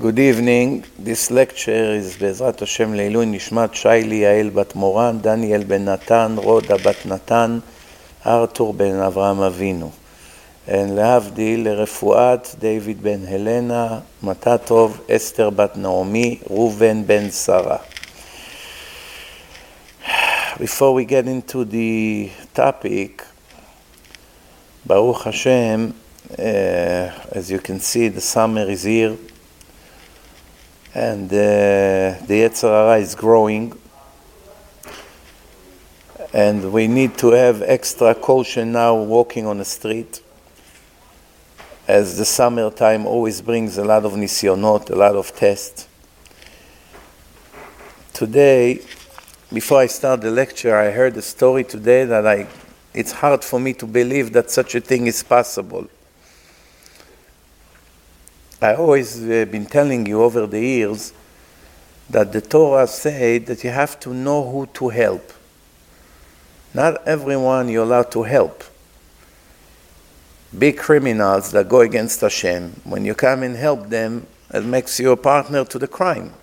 Good evening. This lecture is בעזרת השם לעילוי נשמת שיילי יעל בת מורן, דניאל בן נתן, רודה בת נתן, ארתור בן אברהם אבינו. להבדיל לרפואת דיוויד בן הלנה, מטטוב, אסתר בת נעמי, ראובן בן שרה. Before we get into the topic, Baruch Hashem, uh, as you can see, the summer is here. and uh, the Yetzirah is growing. And we need to have extra caution now walking on the street, as the summertime always brings a lot of nisyonot, a lot of tests. Today, before I start the lecture, I heard a story today that I, it's hard for me to believe that such a thing is possible. I always uh, been telling you over the years that the Torah said that you have to know who to help. Not everyone you're allowed to help. Big criminals that go against Hashem, when you come and help them, it makes you a partner to the crime.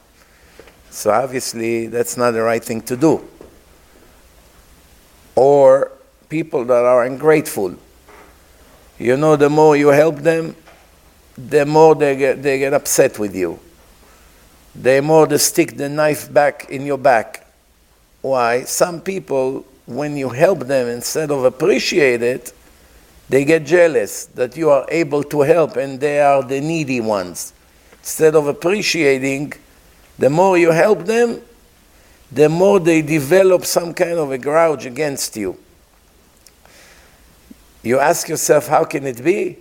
So obviously, that's not the right thing to do. Or people that are ungrateful. You know, the more you help them, the more they get, they get upset with you. The more they stick the knife back in your back. Why? Some people, when you help them instead of appreciate it, they get jealous that you are able to help and they are the needy ones. Instead of appreciating, the more you help them, the more they develop some kind of a grouch against you. You ask yourself, how can it be?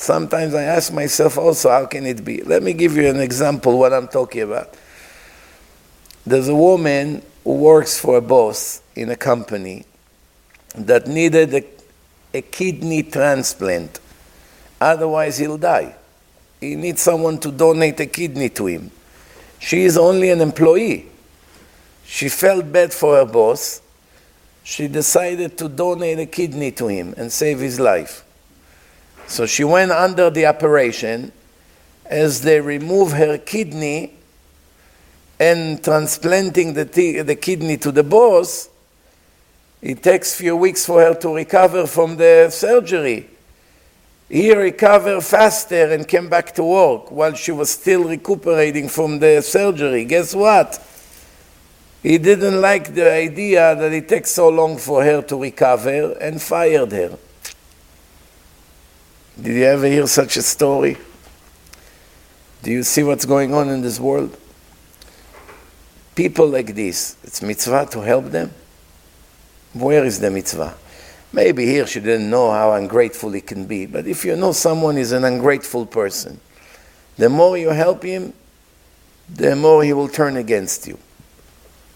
Sometimes I ask myself also, how can it be? Let me give you an example what I'm talking about. There's a woman who works for a boss in a company that needed a, a kidney transplant. Otherwise, he'll die. He needs someone to donate a kidney to him. She is only an employee. She felt bad for her boss. She decided to donate a kidney to him and save his life. So she went under the operation as they remove her kidney and transplanting the, t- the kidney to the boss. It takes few weeks for her to recover from the surgery. He recovered faster and came back to work while she was still recuperating from the surgery. Guess what? He didn't like the idea that it takes so long for her to recover and fired her. Did you ever hear such a story? Do you see what's going on in this world? People like this, it's mitzvah to help them. Where is the mitzvah? Maybe here she didn't know how ungrateful he can be, but if you know someone is an ungrateful person, the more you help him, the more he will turn against you.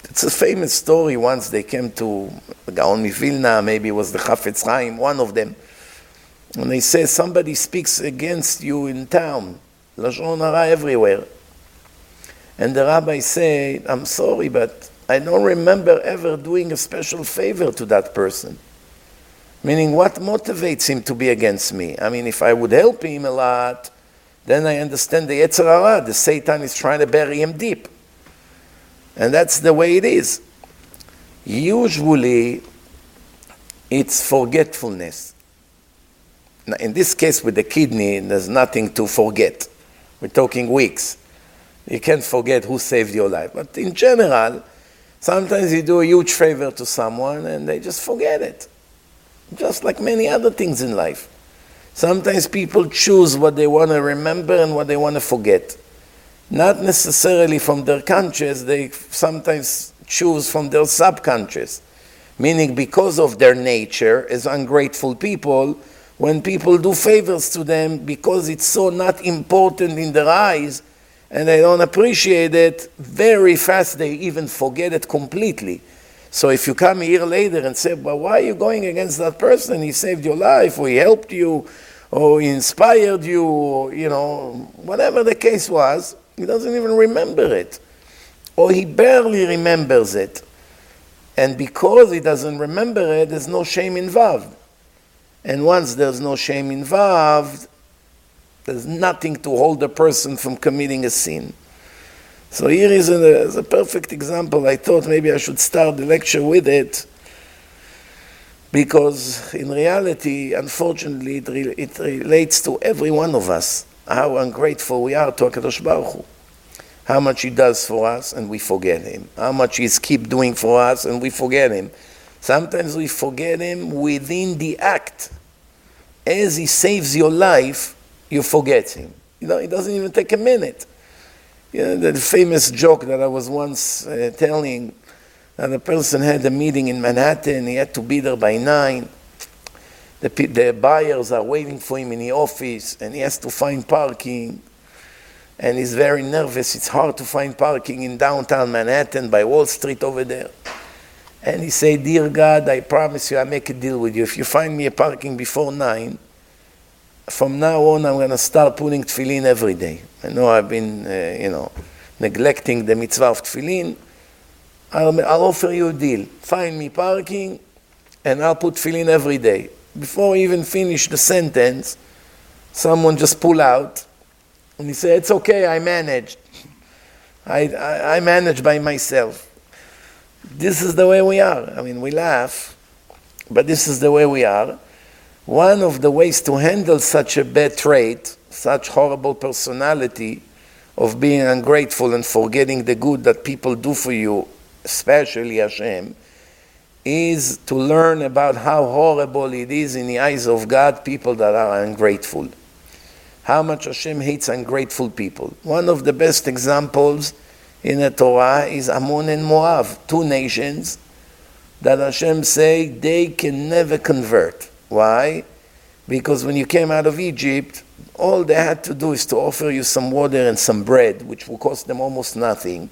It's a famous story. Once they came to Gaon Vilna, maybe it was the Chafetz Chaim, one of them and they say somebody speaks against you in town, Lashon Hara everywhere. And the rabbi say, I'm sorry, but I don't remember ever doing a special favor to that person. Meaning, what motivates him to be against me? I mean, if I would help him a lot, then I understand the Yetzer the Satan is trying to bury him deep. And that's the way it is. Usually, it's forgetfulness. In this case, with the kidney, there's nothing to forget. We're talking weeks. You can't forget who saved your life. But in general, sometimes you do a huge favor to someone and they just forget it. Just like many other things in life. Sometimes people choose what they want to remember and what they want to forget. Not necessarily from their conscious, they sometimes choose from their subconscious. Meaning, because of their nature as ungrateful people, when people do favors to them because it's so not important in their eyes and they don't appreciate it, very fast they even forget it completely. So if you come year later and say, well, why are you going against that person? He saved your life, or he helped you, or he inspired you, or, you know, whatever the case was, he doesn't even remember it. Or he barely remembers it. And because he doesn't remember it, there's no shame involved. And once there's no shame involved, There's nothing to hold a person from committing a sin. So here is a, a perfect example. I thought maybe I should start the lecture with it because in reality, unfortunately, it, re- it relates to every one of us, how ungrateful we are to HaKadosh Baruch Hu. How much He does for us and we forget Him. How much He's keep doing for us and we forget Him. Sometimes we forget Him within the act. As He saves your life, you forget Him. You know, it doesn't even take a minute. You know, the famous joke that I was once uh, telling that a person had a meeting in Manhattan, he had to be there by nine. The, the buyers are waiting for him in the office, and he has to find parking. And he's very nervous. It's hard to find parking in downtown Manhattan by Wall Street over there. And he said, Dear God, I promise you, I make a deal with you. If you find me a parking before nine, from now on, I'm going to start putting tefillin every day. I know I've been, uh, you know, neglecting the mitzvah of tefillin. I'll, I'll, offer you a deal. Find me parking, and I'll put tefillin every day. Before I even finish the sentence, someone just pull out, and he said, "It's okay. I managed. I, I, I managed by myself." This is the way we are. I mean, we laugh, but this is the way we are. One of the ways to handle such a bad trait, such horrible personality of being ungrateful and forgetting the good that people do for you, especially Hashem, is to learn about how horrible it is in the eyes of God, people that are ungrateful. How much Hashem hates ungrateful people. One of the best examples in the Torah is Ammon and Moab, two nations that Hashem say they can never convert. Why? Because when you came out of Egypt, all they had to do is to offer you some water and some bread, which will cost them almost nothing.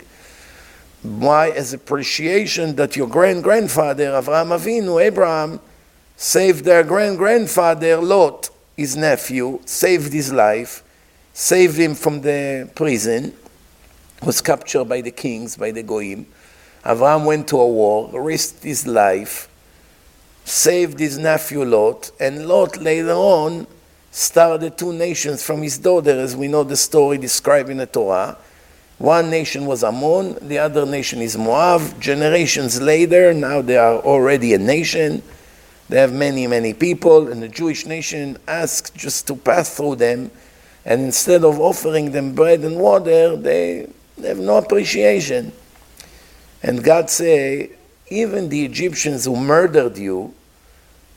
Why? As appreciation that your grand grandfather, Avraham Avinu, Abraham, saved their grand grandfather, Lot, his nephew, saved his life, saved him from the prison, was captured by the kings, by the Goim. Avraham went to a war, risked his life, saved his nephew Lot, and Lot later on started two nations from his daughter, as we know the story described in the Torah. One nation was Ammon, the other nation is Moab. Generations later, now they are already a nation. They have many, many people, and the Jewish nation asked just to pass through them. And instead of offering them bread and water, they, they have no appreciation. And God say, even the Egyptians who murdered you,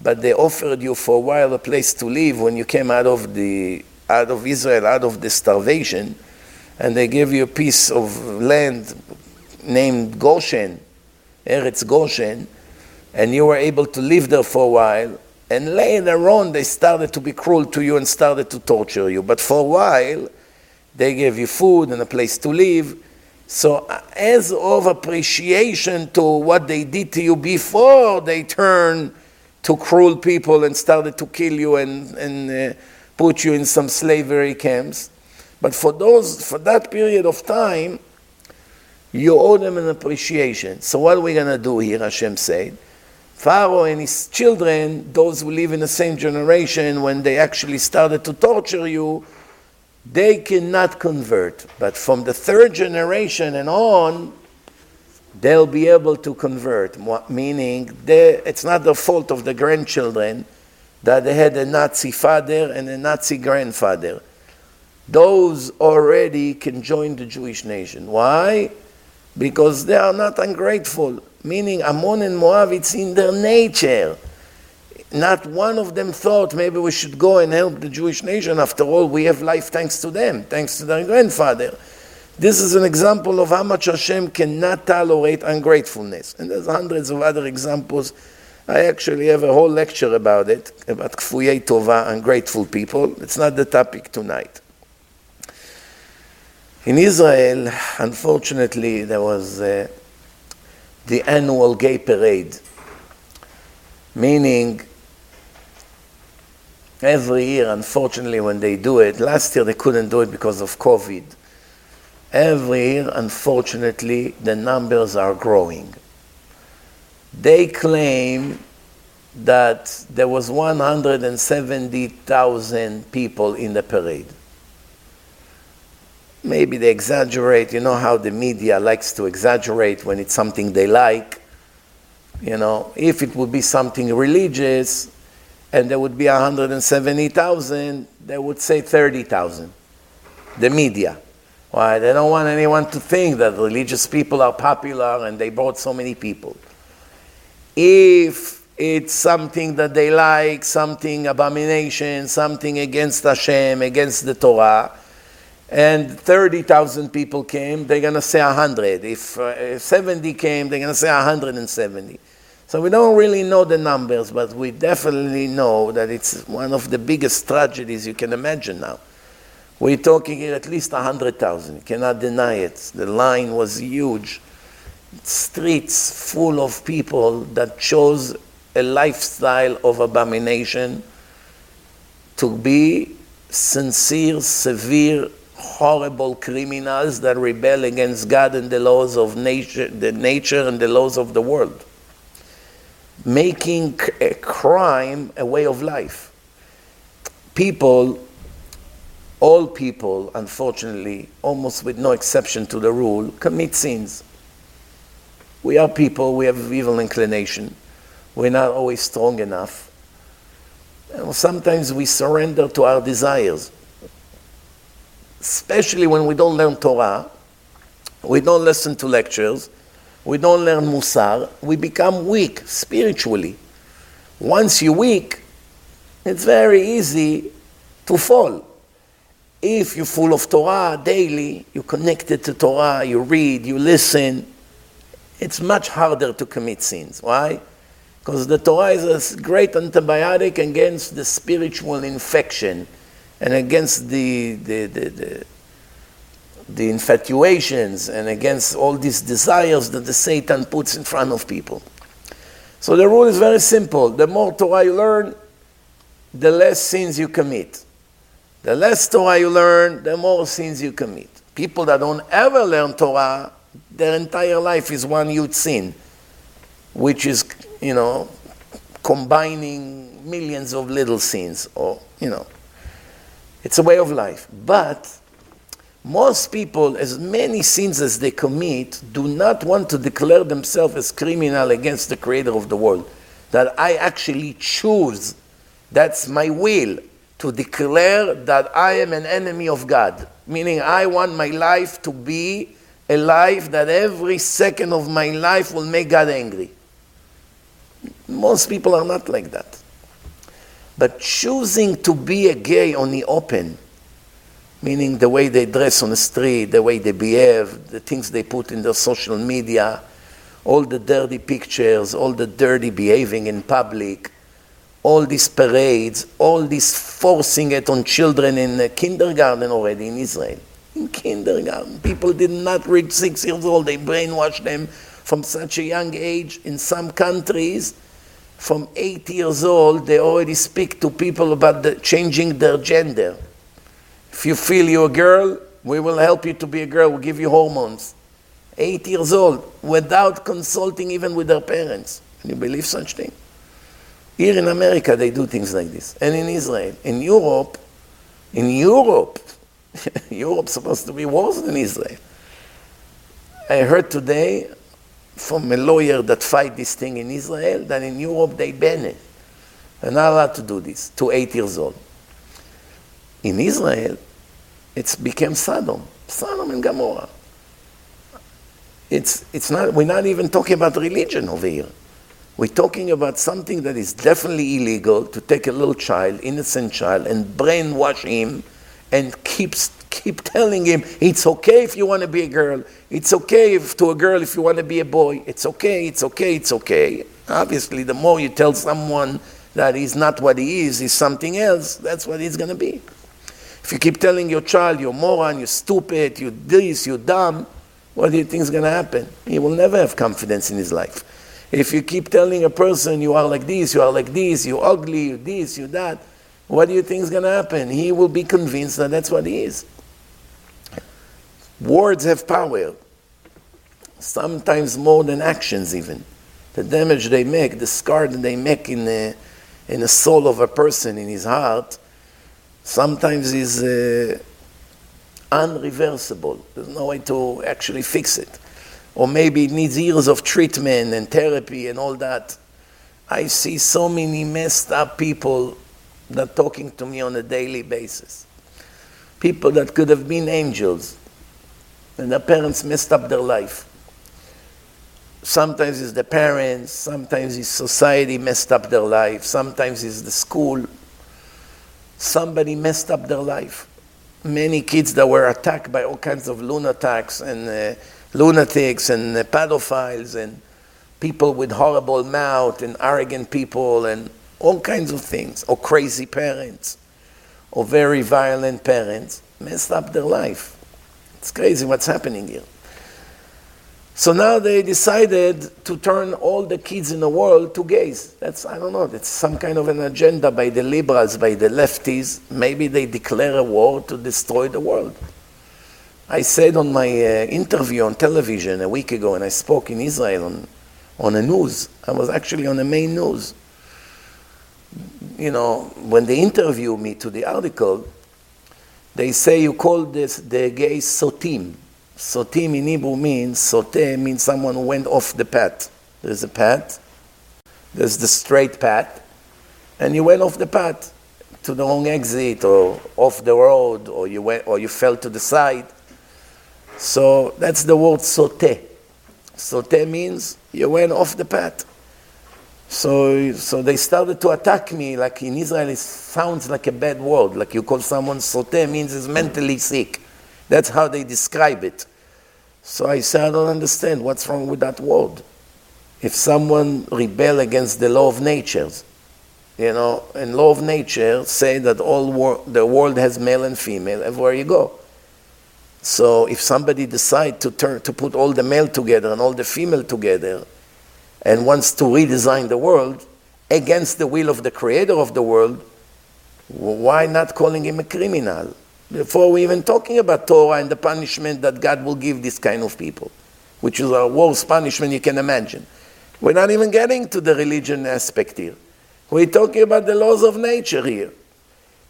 but they offered you for a while a place to live when you came out of the out of Israel, out of the starvation, and they gave you a piece of land named Goshen, Eretz Goshen, and you were able to live there for a while. And later on, they started to be cruel to you and started to torture you. But for a while, they gave you food and a place to live. So, as of appreciation to what they did to you before they turned to cruel people and started to kill you and, and uh, put you in some slavery camps, but for those for that period of time, you owe them an appreciation. So, what are we going to do here? Hashem said. Pharaoh and his children, those who live in the same generation, when they actually started to torture you, they cannot convert. But from the third generation and on, they'll be able to convert. Meaning, it's not the fault of the grandchildren that they had a Nazi father and a Nazi grandfather. Those already can join the Jewish nation. Why? Because they are not ungrateful. Meaning, Ammon and Moab, it's in their nature not one of them thought maybe we should go and help the Jewish nation. After all, we have life thanks to them, thanks to their grandfather. This is an example of how much Hashem cannot tolerate ungratefulness. And there's hundreds of other examples. I actually have a whole lecture about it, about Kfuyei Tova, ungrateful people. It's not the topic tonight. In Israel, unfortunately, there was uh, the annual gay parade, meaning every year, unfortunately, when they do it, last year they couldn't do it because of COVID. Every year, unfortunately, the numbers are growing. They claim that there was 170,000 people in the parade. maybe they exaggerate. You know how the media likes to exaggerate when it's something they like. You know, if it would be something religious and there would be 170,000, they would say 30,000. The media. Why? They don't want anyone to think that religious people are popular and they brought so many people. If it's something that they like, something abomination, something against Hashem, against the Torah, and 30,000 people came, they're going to say 100. If, uh, if 70 came, they're going to say 170. So we don't really know the numbers, but we definitely know that it's one of the biggest tragedies you can imagine now. We're talking at least 100,000. You cannot deny it. The line was huge. Streets full of people that chose a lifestyle of abomination to be sincere, severe, horrible criminals that rebel against God and the laws of nature, the nature and the laws of the world. Making a crime a way of life. People, all people, unfortunately, almost with no exception to the rule, commit sins. We are people, we have evil inclination. We're not always strong enough. And sometimes we surrender to our desires especially when we don't learn Torah, we don't listen to lectures, we don't learn Musar, we become weak spiritually. Once you're weak, it's very easy to fall. If you're full of Torah daily, you're connected to Torah, you read, you listen, it's much harder to commit sins. Why? Because the Torah is a great antibiotic against the spiritual infection and against the, the, the, the, the infatuations and against all these desires that the Satan puts in front of people. So the rule is very simple. The more Torah you learn, the less sins you commit. The less Torah you learn, the more sins you commit. People that don't ever learn Torah, their entire life is one huge sin, which is, you know, combining millions of little sins, or, you know. It's a way of life. But most people, as many sins as they commit, do not want to declare themselves as criminal against the creator of the world. That I actually choose, that's my will, to declare that I am an enemy of God. Meaning, I want my life to be a life that every second of my life will make God angry. Most people are not like that. But choosing to be a gay on the open, meaning the way they dress on the street, the way they behave, the things they put in their social media, all the dirty pictures, all the dirty behaving in public, all these parades, all this forcing it on children in kindergarten already in Israel. In kindergarten, people did not reach six years old. They brainwashed them from such a young age in some countries from eight years old, they already speak to people about the, changing their gender. If you feel you're a girl, we will help you to be a girl, we'll give you hormones. Eight years old, without consulting even with their parents. Can you believe such thing? Here in America, they do things like this. And in Israel. In Europe, in Europe, Europe's supposed to be worse than Israel. I heard today from a lawyer that fight this thing in Israel that in Europe they ban it. They're not allowed to do this to eight years old. In Israel, it's became Sodom, Sodom and Gomorrah. It's, it's not, we're not even talking about religion over here. We're talking about something that is definitely illegal to take a little child, innocent child, and brainwash him and keeps keep telling him it's okay if you want to be a girl, it's okay if, to a girl if you want to be a boy, it's okay, it's okay, it's okay. Obviously, the more you tell someone that he's not what he is, he's something else, that's what he's going to be. If you keep telling your child you're moron, you're stupid, you're this, you're dumb, what do you think is going to happen? He will never have confidence in his life. If you keep telling a person you are like this, you are like this, you're ugly, you this, you that, what do you think is going to happen? He will be convinced that that's what he is. Words have power, sometimes more than actions, even. The damage they make, the scar that they make in the, in the soul of a person, in his heart, sometimes is uh, unreversible. There's no way to actually fix it. Or maybe it needs years of treatment and therapy and all that. I see so many messed up people that talking to me on a daily basis. People that could have been angels, and their parents messed up their life. Sometimes it's the parents, sometimes it's society messed up their life, sometimes it's the school. Somebody messed up their life. Many kids that were attacked by all kinds of lunatics and uh, lunatics and uh, pedophiles and people with horrible mouth and arrogant people and all kinds of things, or crazy parents, or very violent parents, messed up their life. It's crazy what's happening here. So now they decided to turn all the kids in the world to gays. That's, I don't know, that's some kind of an agenda by the liberals, by the lefties. Maybe they declare a war to destroy the world. I said on my uh, interview on television a week ago, and I spoke in Israel on, on the news. I was actually on the main news. You know, when they interview me to the article, they say you call this the gays sotim. Sotim in Hebrew means, sote means someone who went off the path. There's a path, there's the straight path, and you went off the path to the wrong exit or off the road or you, went, or you fell to the side. So that's the word sote. Sote means you went off the path. So, so they started to attack me. Like in Israel, it sounds like a bad word. Like you call someone sote means he's mentally sick. That's how they describe it. So I said, I don't understand what's wrong with that word. If someone rebel against the law of nature, you know, and law of nature say that all wor- the world has male and female everywhere you go. So if somebody decide to turn to put all the male together and all the female together, and wants to redesign the world against the will of the creator of the world, why not calling him a criminal? Before we even talking about Torah and the punishment that God will give this kind of people, which is a worst punishment you can imagine. We're not even getting to the religion aspect here. We're talking about the laws of nature here.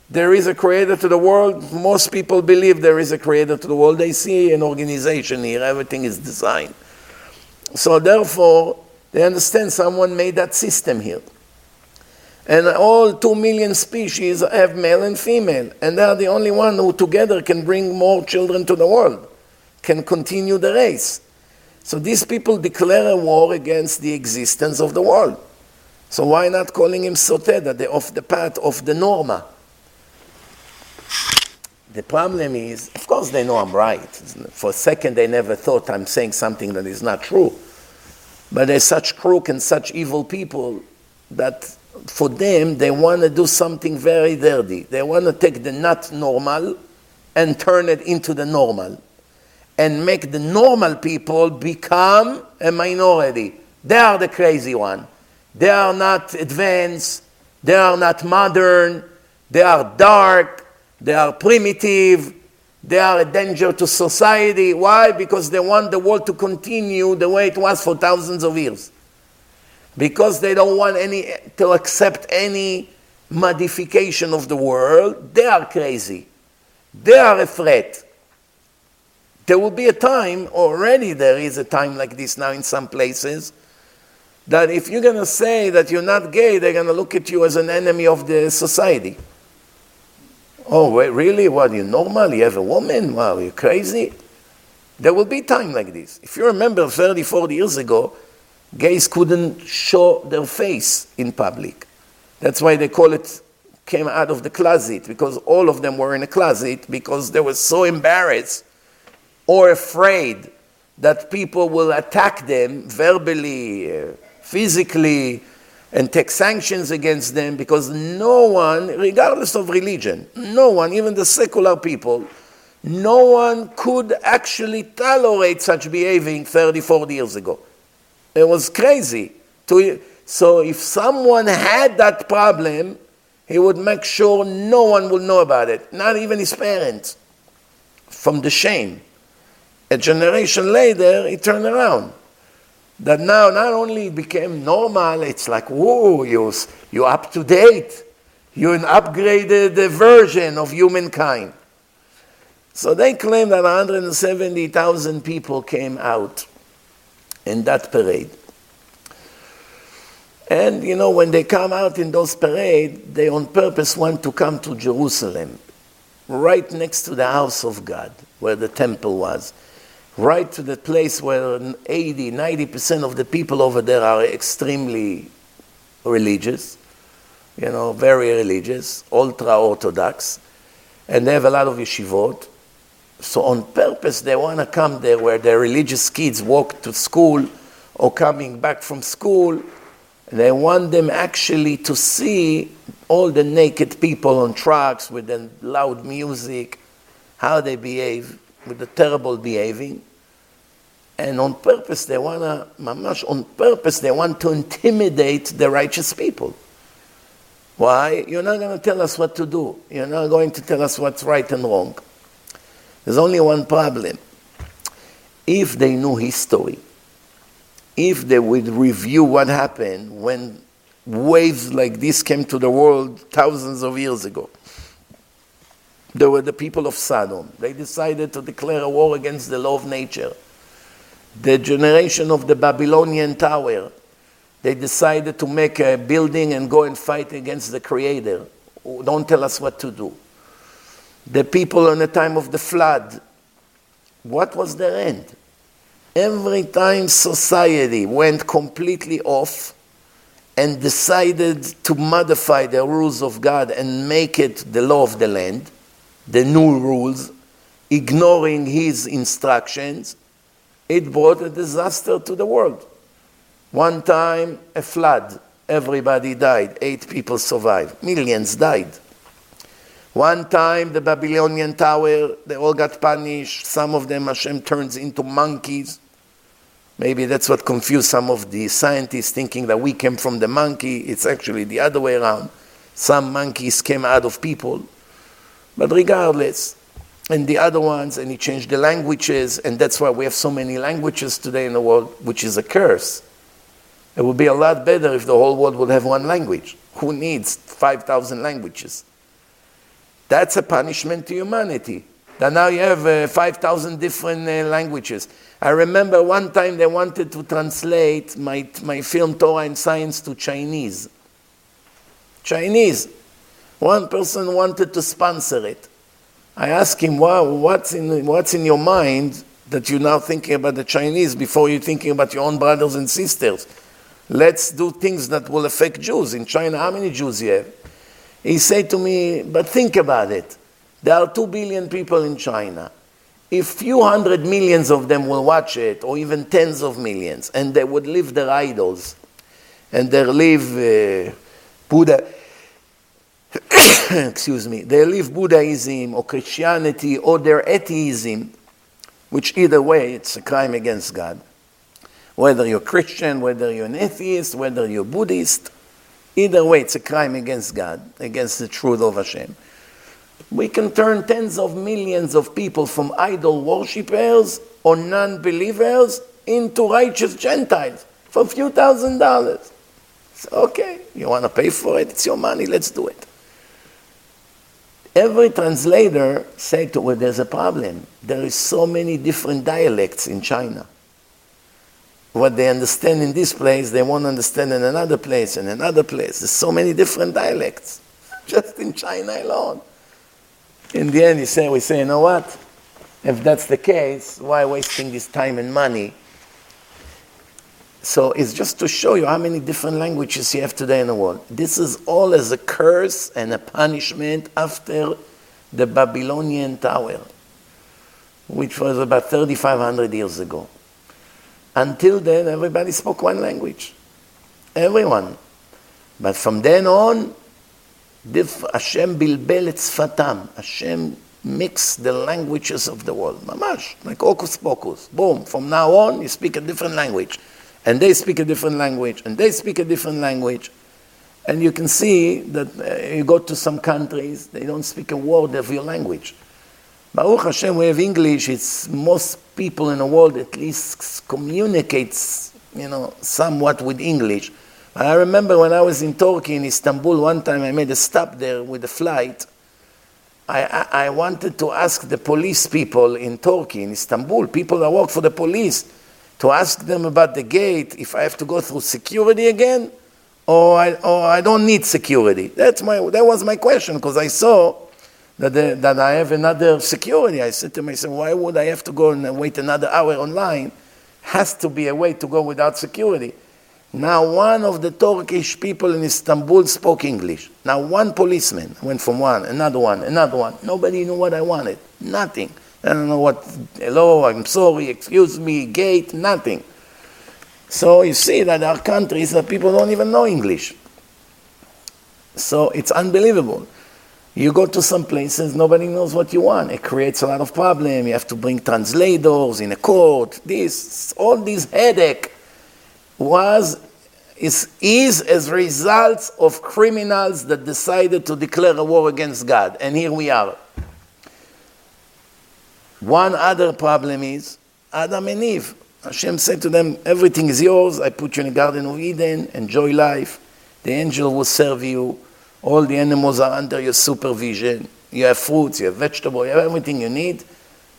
There is a creator to the world. Most people believe there is a creator to the world. They see an organization here. Everything is designed. So therefore, they understand someone made that system here. And all two million species have male and female, and they are the only one who together can bring more children to the world, can continue the race. So these people declare a war against the existence of the world. So why not calling him Soteda, they're off the path of the Norma? The problem is, of course they know I'm right. For a second they never thought I'm saying something that is not true. But they're such crook and such evil people that for them, they want to do something very dirty. They want to take the not normal and turn it into the normal and make the normal people become a minority. They are the crazy one. They are not advanced. They are not modern. They are dark. They are primitive. They are a danger to society. Why? Because they want the world to continue the way it was for thousands of years because they don't want any to accept any modification of the world, they are crazy. They are a threat. There will be a time, already there is a time like this now in some places, that if you're going to say that you're not gay, they're going to look at you as an enemy of the society. Oh, wait, really? What, you normal? You have a woman? Wow, you're crazy? There will be time like this. If you remember 30, 40 years ago, gays couldn't show their face in public. That's why they call it came out of the closet, because all of them were in a closet because they were so embarrassed or afraid that people will attack them verbally, uh, physically, and take sanctions against them because no one, regardless of religion, no one, even the secular people, no one could actually tolerate such behaving 30, 40 years ago. It was crazy. To, so if someone had that problem, he would make sure no one will know about it, not even his parents, from the shame. A generation later, he turned around. That now not only it became normal, it's like, whoa, you're, you're up to date. You're an upgraded version of humankind. So they claim that 170,000 people came out in that parade. And you know, when they come out in those parades, they on purpose want to come to Jerusalem, right next to the house of God, where the temple was, right to the place where 80, 90% of the people over there are extremely religious, you know, very religious, ultra Orthodox, and they have a lot of yeshivot. So on purpose, they want to come there where their religious kids walk to school or coming back from school they want them actually to see all the naked people on trucks with the loud music, how they behave, with the terrible behaving. And on purpose, they want to, mamash, on purpose, they want to intimidate the righteous people. Why? You're not going to tell us what to do. You're not going to tell us what's right and wrong. There's only one problem. If they knew history, if they would review what happened when waves like this came to the world thousands of years ago. There were the people of Sodom. They decided to declare a war against the law of nature. The generation of the Babylonian Tower, they decided to make a building and go and fight against the Creator. Don't tell us what to do. The people in the time of the flood, what was their end? Every time society went completely off and decided to modify the rules of God and make it the law of the land, the new rules, ignoring his instructions, it brought a disaster to the world. One time, a flood, everybody died, eight people survived, millions died. One time, the Babylonian Tower, they all got punished. Some of them, Hashem turns into monkeys. Maybe that's what confused some of the scientists thinking that we came from the monkey. It's actually the other way around. Some monkeys came out of people. But regardless, and the other ones, and he changed the languages, and that's why we have so many languages today in the world, which is a curse. It would be a lot better if the whole world would have one language. Who needs 5,000 languages? That's a punishment to humanity. That now you have uh, 5,000 different uh, languages. I remember one time they wanted to translate my, my film Torah and Science to Chinese. Chinese. One person wanted to sponsor it. I asked him, wow, what's in, what's in your mind that you're now thinking about the Chinese before you're thinking about your own brothers and sisters? Let's do things that will affect Jews. In China, how many Jews you have? He said to me, but think about it. There are two billion people in China if few hundred millions of them will watch it, or even tens of millions, and they would leave their idols, and they leave uh, Buddha, excuse me, they leave Buddhism or Christianity or their atheism, which either way it's a crime against God. Whether you're Christian, whether you're an atheist, whether you're Buddhist, either way it's a crime against God, against the truth of Hashem we can turn tens of millions of people from idol worshippers or non believers into righteous Gentiles for a few thousand dollars. So, okay, you want to pay for it? It's your money, let's do it. Every translator said to well, there's a problem. There is so many different dialects in China. What they understand in this place, they won't understand in another place, in another place. There's so many different dialects, just in China alone in the end, you say, we say, you know what? If that's the case, why wasting this time and money? So it's just to show you how many different languages you have today in the world. This is all as a curse and a punishment after the Babylonian Tower, which was about 3,500 years ago. Until then, everybody spoke one language. Everyone. But from then on, Hashem bilbel et sfatam. Hashem mix the languages of the world. Mamash, like hocus pocus. Boom. From now on, you speak a different language. And they speak a different language. And they speak a different language. And you can see that uh, you go to some countries, they don't speak a word of your language. Baruch Hashem, we have English. It's most people in the world at least communicates, you know, somewhat with English. I remember when I was in Turkey, in Istanbul, one time I made a stop there with a flight. I, I, I wanted to ask the police people in Turkey, in Istanbul, people that work for the police, to ask them about the gate, if I have to go through security again, or I, or I don't need security. That's my, that was my question, because I saw that, the, that I have another security. I said to myself, why would I have to go and wait another hour online? Has to be a way to go without security. Now, one of the Turkish people in Istanbul spoke English. Now, one policeman went from one, another one, another one. Nobody knew what I wanted. Nothing. I don't know what, hello, I'm sorry, excuse me, gate, nothing. So you see that our countries that people don't even know English. So it's unbelievable. You go to some places, nobody knows what you want. It creates a lot of problem. You have to bring translators in a court. This, all this headache was is, is as a result of criminals that decided to declare a war against God. And here we are. One other problem is Adam and Eve. Hashem said to them, Everything is yours. I put you in the Garden of Eden. Enjoy life. The angel will serve you. All the animals are under your supervision. You have fruits, you have vegetables, you have everything you need.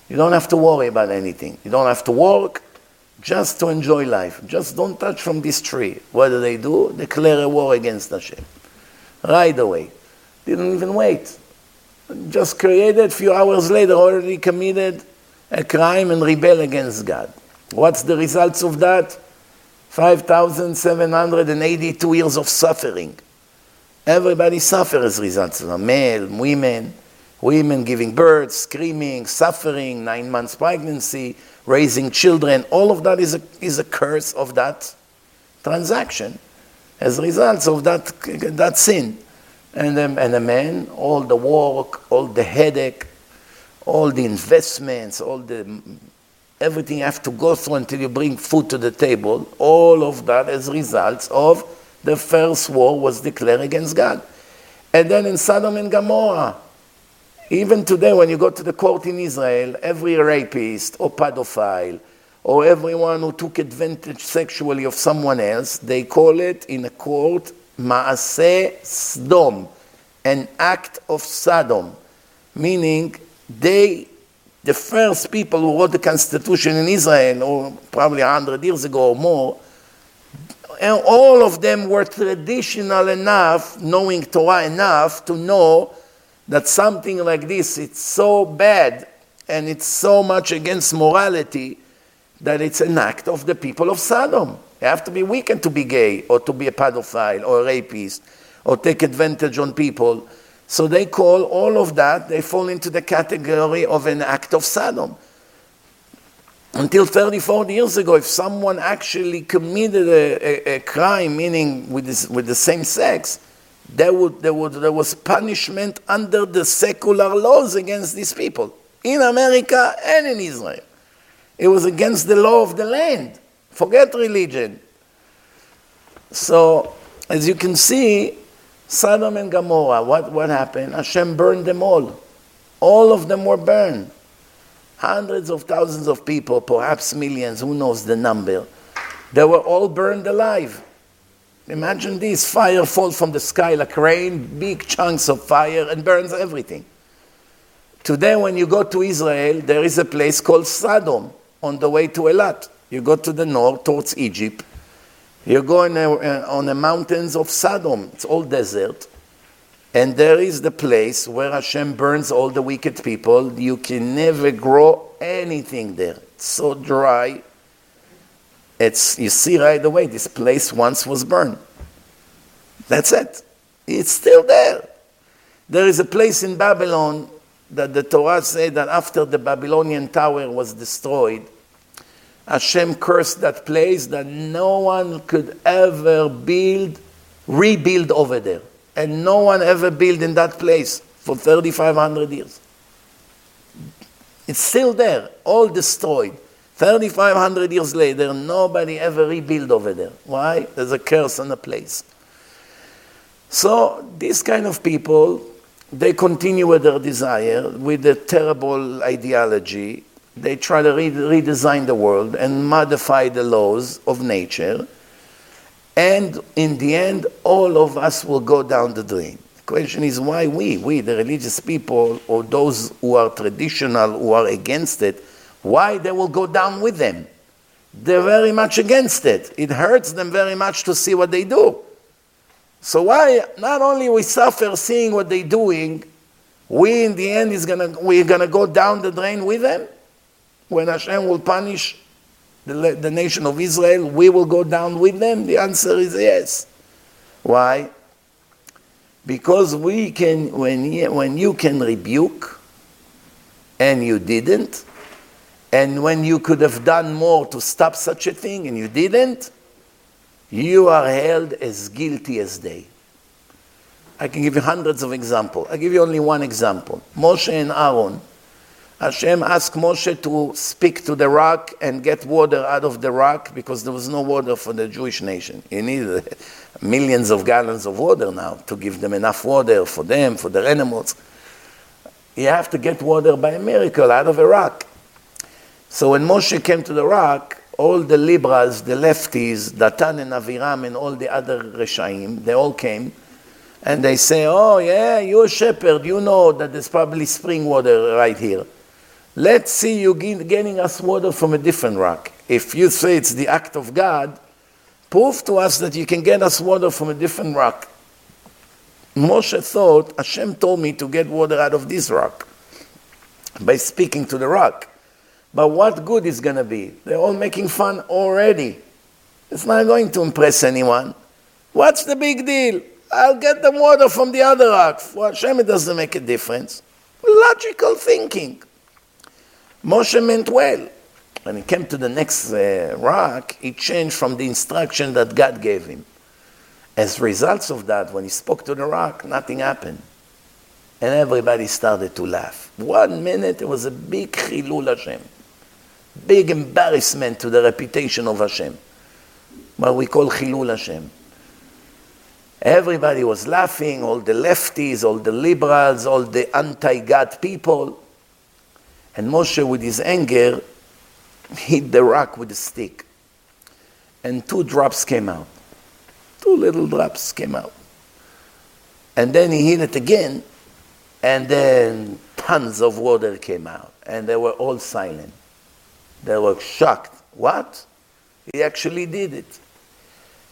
You don't have to worry about anything. You don't have to work just to enjoy life. Just don't touch from this tree. What do they do? Declare a war against Hashem. Right away. Didn't even wait. Just created, a few hours later, already committed a crime and rebel against God. What's the results of that? 5,782 years of suffering. Everybody suffers as results of male, women, women giving birth, screaming, suffering, nine months pregnancy, raising children, all of that is a, is a curse of that transaction as a result of that, that sin. And, um, and a man, all the work, all the headache, all the investments, all the everything you have to go through until you bring food to the table, all of that as results of the first war was declared against God. And then in Sodom and Gomorrah, even today, when you go to the court in Israel, every rapist or pedophile or everyone who took advantage sexually of someone else, they call it in a court Maaseh Sdom, an act of Sodom, meaning they, the first people who wrote the Constitution in Israel, or probably 100 years ago or more, and all of them were traditional enough, knowing Torah enough to know that something like this, it's so bad and it's so much against morality that it's an act of the people of Sodom. You have to be wicked to be gay or to be a pedophile or a rapist or take advantage on people. So they call all of that, they fall into the category of an act of Sodom. Until 30, 40 years ago, if someone actually committed a, a, a crime, meaning with, this, with the same sex, there, would, there, would, there was punishment under the secular laws against these people in America and in Israel. It was against the law of the land. Forget religion. So, as you can see, Sodom and Gomorrah, what, what happened? Hashem burned them all. All of them were burned. Hundreds of thousands of people, perhaps millions, who knows the number, they were all burned alive. Imagine this fire falls from the sky like rain, big chunks of fire, and burns everything. Today, when you go to Israel, there is a place called Sodom on the way to Elat. You go to the north towards Egypt. You go a, uh, on the mountains of Sodom. It's all desert. And there is the place where Hashem burns all the wicked people. You can never grow anything there. It's so dry, it's, you see right away, this place once was burned. That's it. It's still there. There is a place in Babylon that the Torah said that after the Babylonian tower was destroyed, Hashem cursed that place that no one could ever build, rebuild over there. And no one ever built in that place for 3,500 years. It's still there, all destroyed. 3,500 years later, nobody ever rebuilt over there. Why? There's a curse on the place. So, these kind of people, they continue with their desire, with a terrible ideology. They try to re- redesign the world and modify the laws of nature. And in the end, all of us will go down the drain. The question is why we, we, the religious people, or those who are traditional, who are against it, why they will go down with them? They're very much against it. It hurts them very much to see what they do. So why not only we suffer seeing what they're doing, we in the end is gonna we're gonna go down the drain with them? When Hashem will punish the, the nation of Israel, we will go down with them? The answer is yes. Why? Because we can, when you, when you can rebuke and you didn't, and when you could have done more to stop such a thing and you didn't, you are held as guilty as they. I can give you hundreds of examples. i give you only one example. Moshe and Aaron Hashem asked Moshe to speak to the rock and get water out of the rock because there was no water for the Jewish nation. He needed millions of gallons of water now to give them enough water for them, for their animals. You have to get water by a miracle out of a rock. So when Moshe came to the rock, all the Libras, the lefties, Datan and Aviram and all the other Reshaim, they all came and they say, Oh, yeah, you're a shepherd, you know that there's probably spring water right here. Let's see you getting us water from a different rock. If you say it's the act of God, prove to us that you can get us water from a different rock. Moshe thought, Hashem told me to get water out of this rock by speaking to the rock. But what good is going to be? They're all making fun already. It's not going to impress anyone. What's the big deal? I'll get the water from the other rock. For Hashem, it doesn't make a difference. Logical thinking. Moshe meant well. When he came to the next uh, rock, he changed from the instruction that God gave him. As a result of that, when he spoke to the rock, nothing happened. And everybody started to laugh. One minute, it was a big chilul Hashem. Big embarrassment to the reputation of Hashem. What we call chilul Hashem. Everybody was laughing, all the lefties, all the liberals, all the anti-God people. And Moshe, with his anger, hit the rock with a stick. And two drops came out. Two little drops came out. And then he hit it again, and then tons of water came out. And they were all silent. They were shocked. What? He actually did it.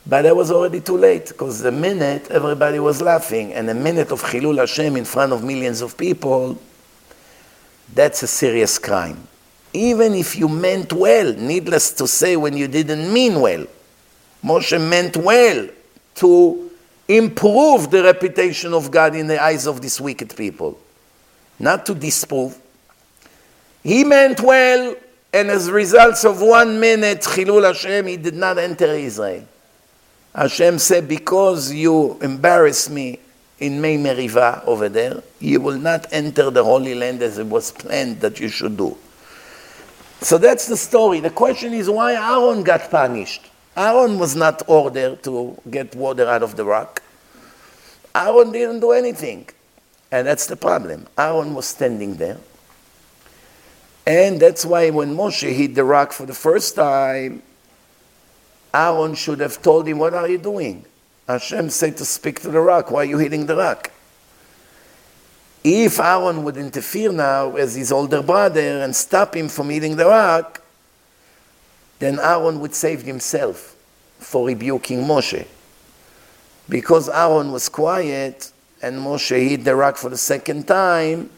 But it was already too late, because the minute everybody was laughing, and a minute of Chilul Hashem in front of millions of people, that's a serious crime. Even if you meant well, needless to say, when you didn't mean well. Moshe meant well to improve the reputation of God in the eyes of these wicked people, not to disprove. He meant well, and as a result of one minute, Chilul Hashem, he did not enter Israel. Hashem said, Because you embarrass me, in Mei Meriva over there, you will not enter the Holy Land as it was planned that you should do. So that's the story. The question is why Aaron got punished. Aaron was not ordered to get water out of the rock. Aaron didn't do anything. And that's the problem. Aaron was standing there. And that's why when Moshe hit the rock for the first time, Aaron should have told him, What are you doing? Hashem said to speak to the rock. Why are you hitting the rock? If Aaron would interfere now as his older brother and stop him from hitting the rock, then Aaron would save himself for rebuking Moshe. Because Aaron was quiet and Moshe hit the rock for the second time,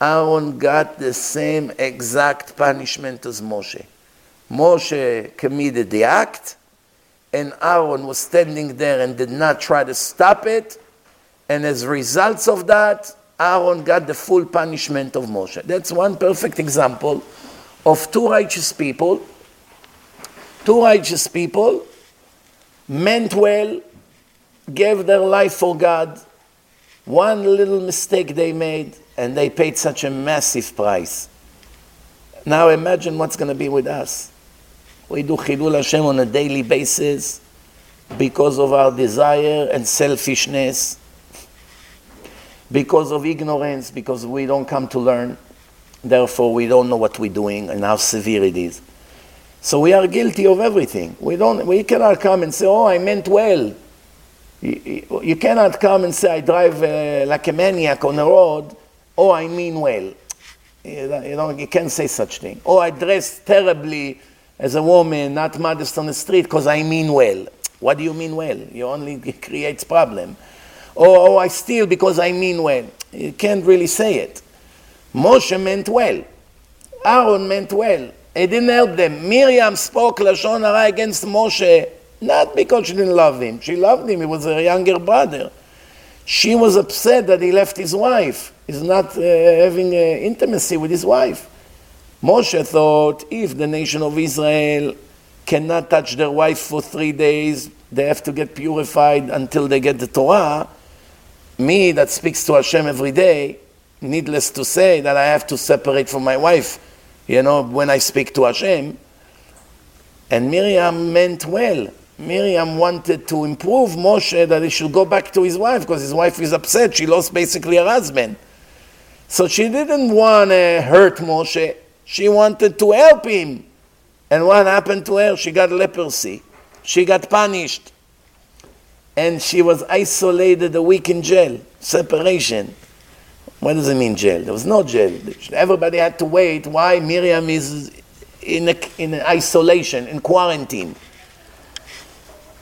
Aaron got the same exact punishment as Moshe. Moshe committed the act, and Aaron was standing there and did not try to stop it. And as results of that, Aaron got the full punishment of Moshe. That's one perfect example of two righteous people. Two righteous people meant well, gave their life for God. One little mistake they made, and they paid such a massive price. Now imagine what's going to be with us. We do Chilul Hashem on a daily basis because of our desire and selfishness, because of ignorance, because we don't come to learn. Therefore, we don't know what we're doing and how severe it is. So we are guilty of everything. We, don't, we cannot come and say, oh, I meant well. You, you cannot come and say, I drive uh, like a maniac on the road, oh, I mean well. You know, you can't say such thing. Oh, I dress terribly as a woman, not modest on the street, because I mean well. What do you mean well? You only creates problem. Oh, oh, I steal because I mean well. You can't really say it. Moshe meant well. Aaron meant well. He didn't help them. Miriam spoke Lashon Hara against Moshe, not because she didn't love him. She loved him. He was her younger brother. She was upset that he left his wife. He's not uh, having uh, intimacy with his wife. Moshe thought if the nation of Israel cannot touch their wife for three days, they have to get purified until they get the Torah. Me that speaks to Hashem every day, needless to say that I have to separate from my wife, you know, when I speak to Hashem. And Miriam meant well. Miriam wanted to improve Moshe that he should go back to his wife because his wife is upset. She lost basically her husband. So she didn't want to hurt Moshe. She wanted to help him. And what happened to her? She got leprosy. She got punished. And she was isolated a week in jail. Separation. What does it mean jail? There was no jail. Everybody had to wait. Why? Miriam is in, a, in isolation, in quarantine.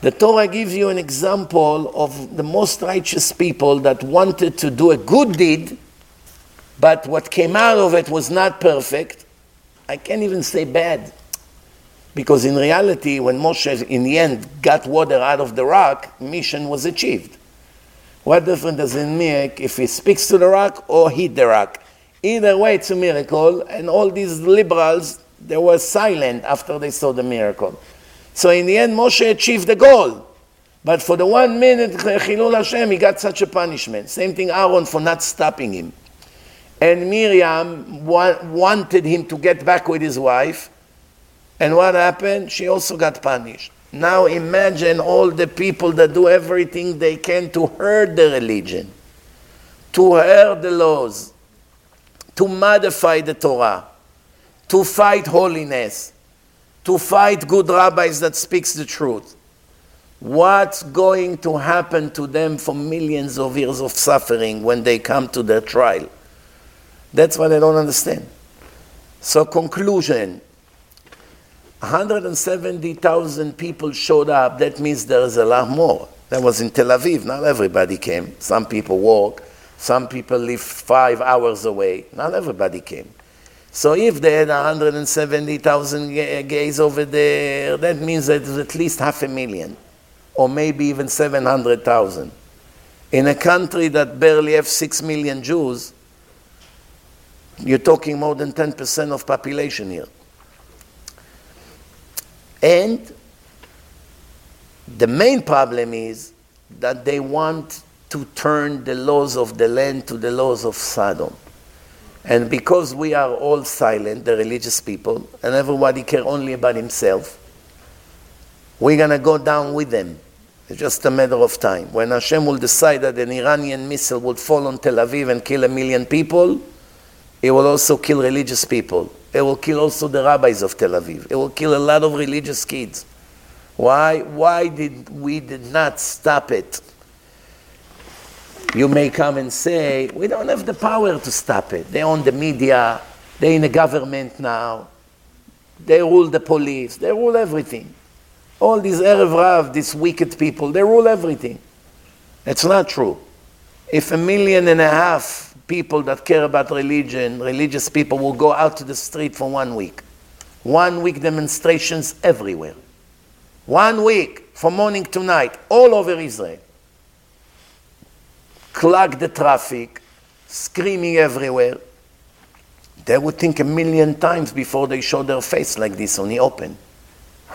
The Torah gives you an example of the most righteous people that wanted to do a good deed, but what came out of it was not perfect. I can't even say bad. Because in reality, when Moshe in the end got water out of the rock, mission was achieved. What difference does it make if he speaks to the rock or hit the rock? Either way, it's a miracle, and all these liberals, they were silent after they saw the miracle. So in the end, Moshe achieved the goal. But for the one minute, Chilul Hashem, he got such a punishment. Same thing Aaron for not stopping him. And Miriam wa- wanted him to get back with his wife. And what happened? She also got punished. Now imagine all the people that do everything they can to hurt the religion, to hurt the laws, to modify the Torah, to fight holiness, to fight good rabbis that speaks the truth. What's going to happen to them for millions of years of suffering when they come to their trial? That's what I don't understand. So conclusion, 170,000 people showed up. That means there is a lot more. That was in Tel Aviv. Not everybody came. Some people walk. Some people live five hours away. Not everybody came. So if they had 170,000 gays over there, that means that there's at least half a million, or maybe even 700,000. In a country that barely has 6 million Jews, you're talking more than 10% of population here. And the main problem is that they want to turn the laws of the land to the laws of Sodom. And because we are all silent, the religious people, and everybody care only about himself, we're going to go down with them. It's just a matter of time. When Hashem will decide that an Iranian missile would fall on Tel Aviv and kill a million people, it will also kill religious people. It will kill also the rabbis of Tel Aviv. It will kill a lot of religious kids. Why? Why did we did not stop it? You may come and say, we don't have the power to stop it. They own the media, they're in the government now, they rule the police, they rule everything. All these Erev Rav, these wicked people, they rule everything. It's not true. If a million and a half people that care about religion, religious people will go out to the street for one week. One week demonstrations everywhere. One week from morning to night, all over Israel. Clog the traffic, screaming everywhere. They would think a million times before they show their face like this on the open.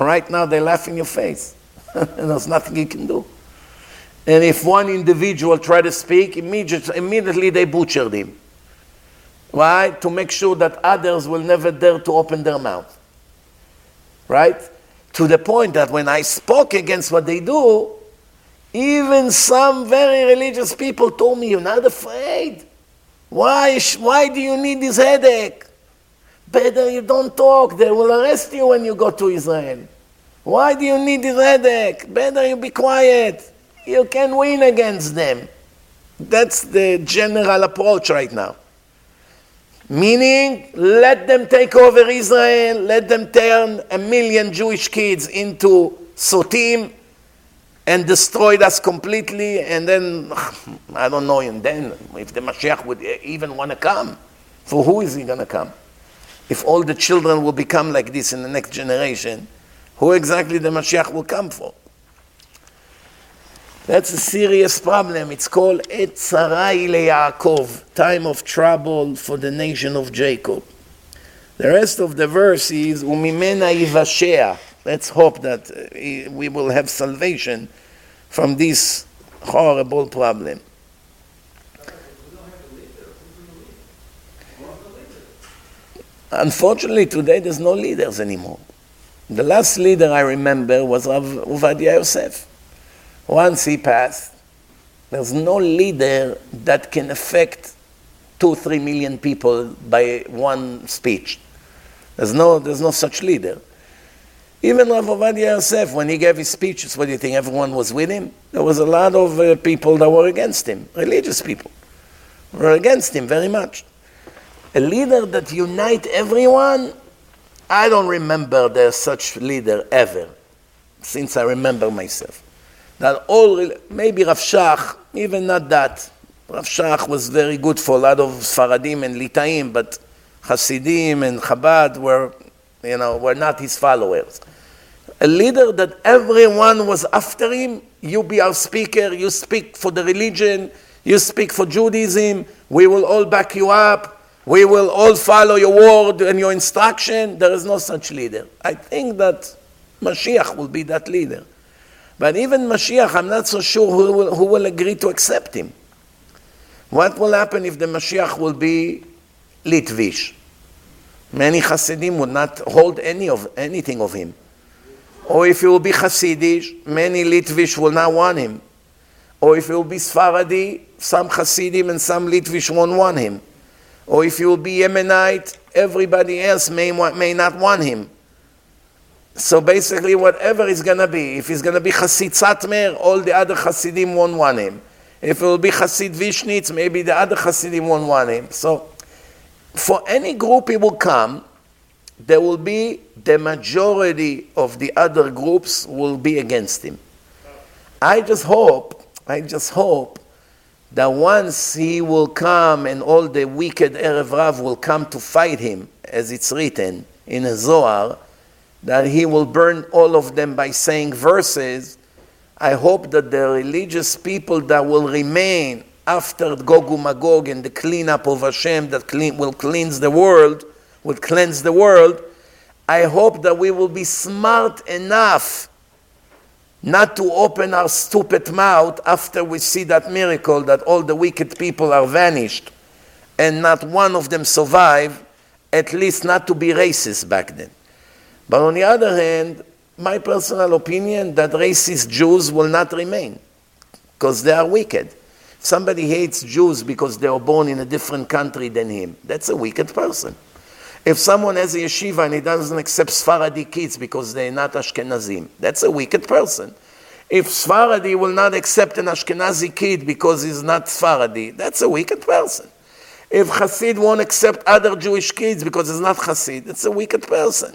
Right now, they laugh in your face. And there's nothing you can do. And if one individual tried to speak, immediately, immediately they butchered him. Right? To make sure that others will never dare to open their mouth. Right? To the point that when I spoke against what they do, even some very religious people told me, You're not afraid. Why, why do you need this headache? Better you don't talk. They will arrest you when you go to Israel. Why do you need this headache? Better you be quiet. You can win against them. That's the general approach right now. Meaning, let them take over Israel, let them turn a million Jewish kids into Sotim and destroy us completely, and then, I don't know, and then if the Mashiach would even want to come, for who is he going to come? If all the children will become like this in the next generation, who exactly the Mashiach will come for? That's a serious problem. It's called Etzarai Yaakov, time of trouble for the nation of Jacob. The rest of the verse is Umimena Ivashea. Let's hope that uh, we will have salvation from this horrible problem. Unfortunately, today there's no leaders anymore. The last leader I remember was Rav Ovadia Yosef. Once he passed, there's no leader that can affect two, three million people by one speech. There's no, there's no such leader. Even Rav Ovadia Yosef, when he gave his speeches, what do you think? Everyone was with him? There was a lot of uh, people that were against him, religious people, were against him very much. A leader that unite everyone, I don't remember there's such leader ever, since I remember myself that all, maybe Rav Shach, even not that. Rav Shach was very good for a lot of Sfaradim and Litaim, but Hasidim and Chabad were, you know, were not his followers. A leader that everyone was after him, you be our speaker, you speak for the religion, you speak for Judaism, we will all back you up, we will all follow your word and your instruction. There is no such leader. I think that Mashiach will be that leader. But even Mashiach, I'm not so sure who will, who will agree to accept him. What will happen if the Mashiach will be Litvish? Many Hasidim would not hold any of anything of him. Or if he will be Hasidish, many Litvish will not want him. Or if he will be Sfaradi, some Hasidim and some Litvish won't want him. Or if he will be Yemenite, everybody else may, may not want him. So basically, whatever it's going to be, if it's going to be Hasid Satmar, all the other Hasidim won't want him. If it will be Hasid Vishnitz, maybe the other Hasidim won't want him. So, for any group he will come, there will be the majority of the other groups will be against him. I just hope, I just hope that once he will come and all the wicked Erev Rav will come to fight him, as it's written in Zohar, that he will burn all of them by saying verses, I hope that the religious people that will remain after Gog and Magog and the cleanup of Hashem that clean, will cleanse the world, will cleanse the world, I hope that we will be smart enough not to open our stupid mouth after we see that miracle that all the wicked people are vanished and not one of them survive, at least not to be racist back then. But on the other hand, my personal opinion that racist Jews will not remain because they are wicked. If somebody hates Jews because they were born in a different country than him, that's a wicked person. If someone has a yeshiva and he doesn't accept Sfaradi kids because they're not Ashkenazim, that's a wicked person. If Sfaradi will not accept an Ashkenazi kid because he's not Sfaradi, that's a wicked person. If Hasid won't accept other Jewish kids because he's not Hasid, that's a wicked person.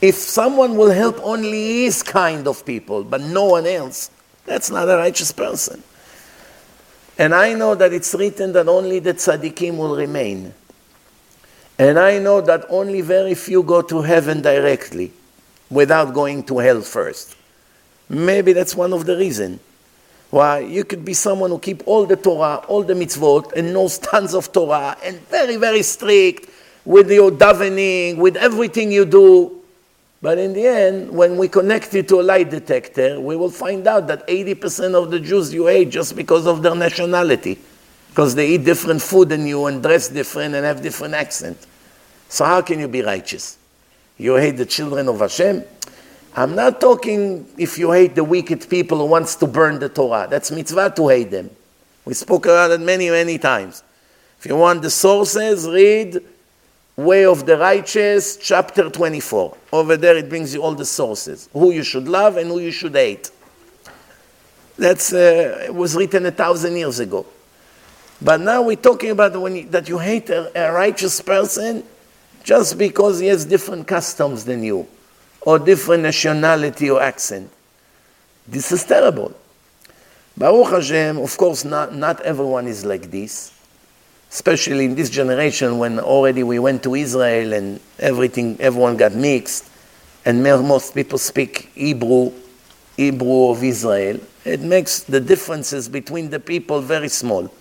If someone will help only his kind of people, but no one else, that's not a righteous person. And I know that it's written that only the tzaddikim will remain. And I know that only very few go to heaven directly without going to hell first. Maybe that's one of the reasons. Why? You could be someone who keep all the Torah, all the mitzvot, and knows tons of Torah, and very, very strict with your davening, with everything you do, but in the end, when we connect it to a lie detector, we will find out that 80% of the Jews you hate just because of their nationality, because they eat different food than you and dress different and have different accent. So how can you be righteous? You hate the children of Hashem? I'm not talking if you hate the wicked people who wants to burn the Torah. That's mitzvah to hate them. We spoke about it many, many times. If you want the sources, read Way of the Righteous, chapter 24. Over there it brings you all the sources who you should love and who you should hate. That's uh, was written a thousand years ago. But now we're talking about when you, that you hate a, a righteous person just because he has different customs than you, or different nationality or accent. This is terrible. Baruch Hashem, of course, not, not everyone is like this, especially in this generation when already we went to Israel and everything, everyone got mixed, and most people speak Hebrew, Hebrew of Israel. It makes the differences between the people very small.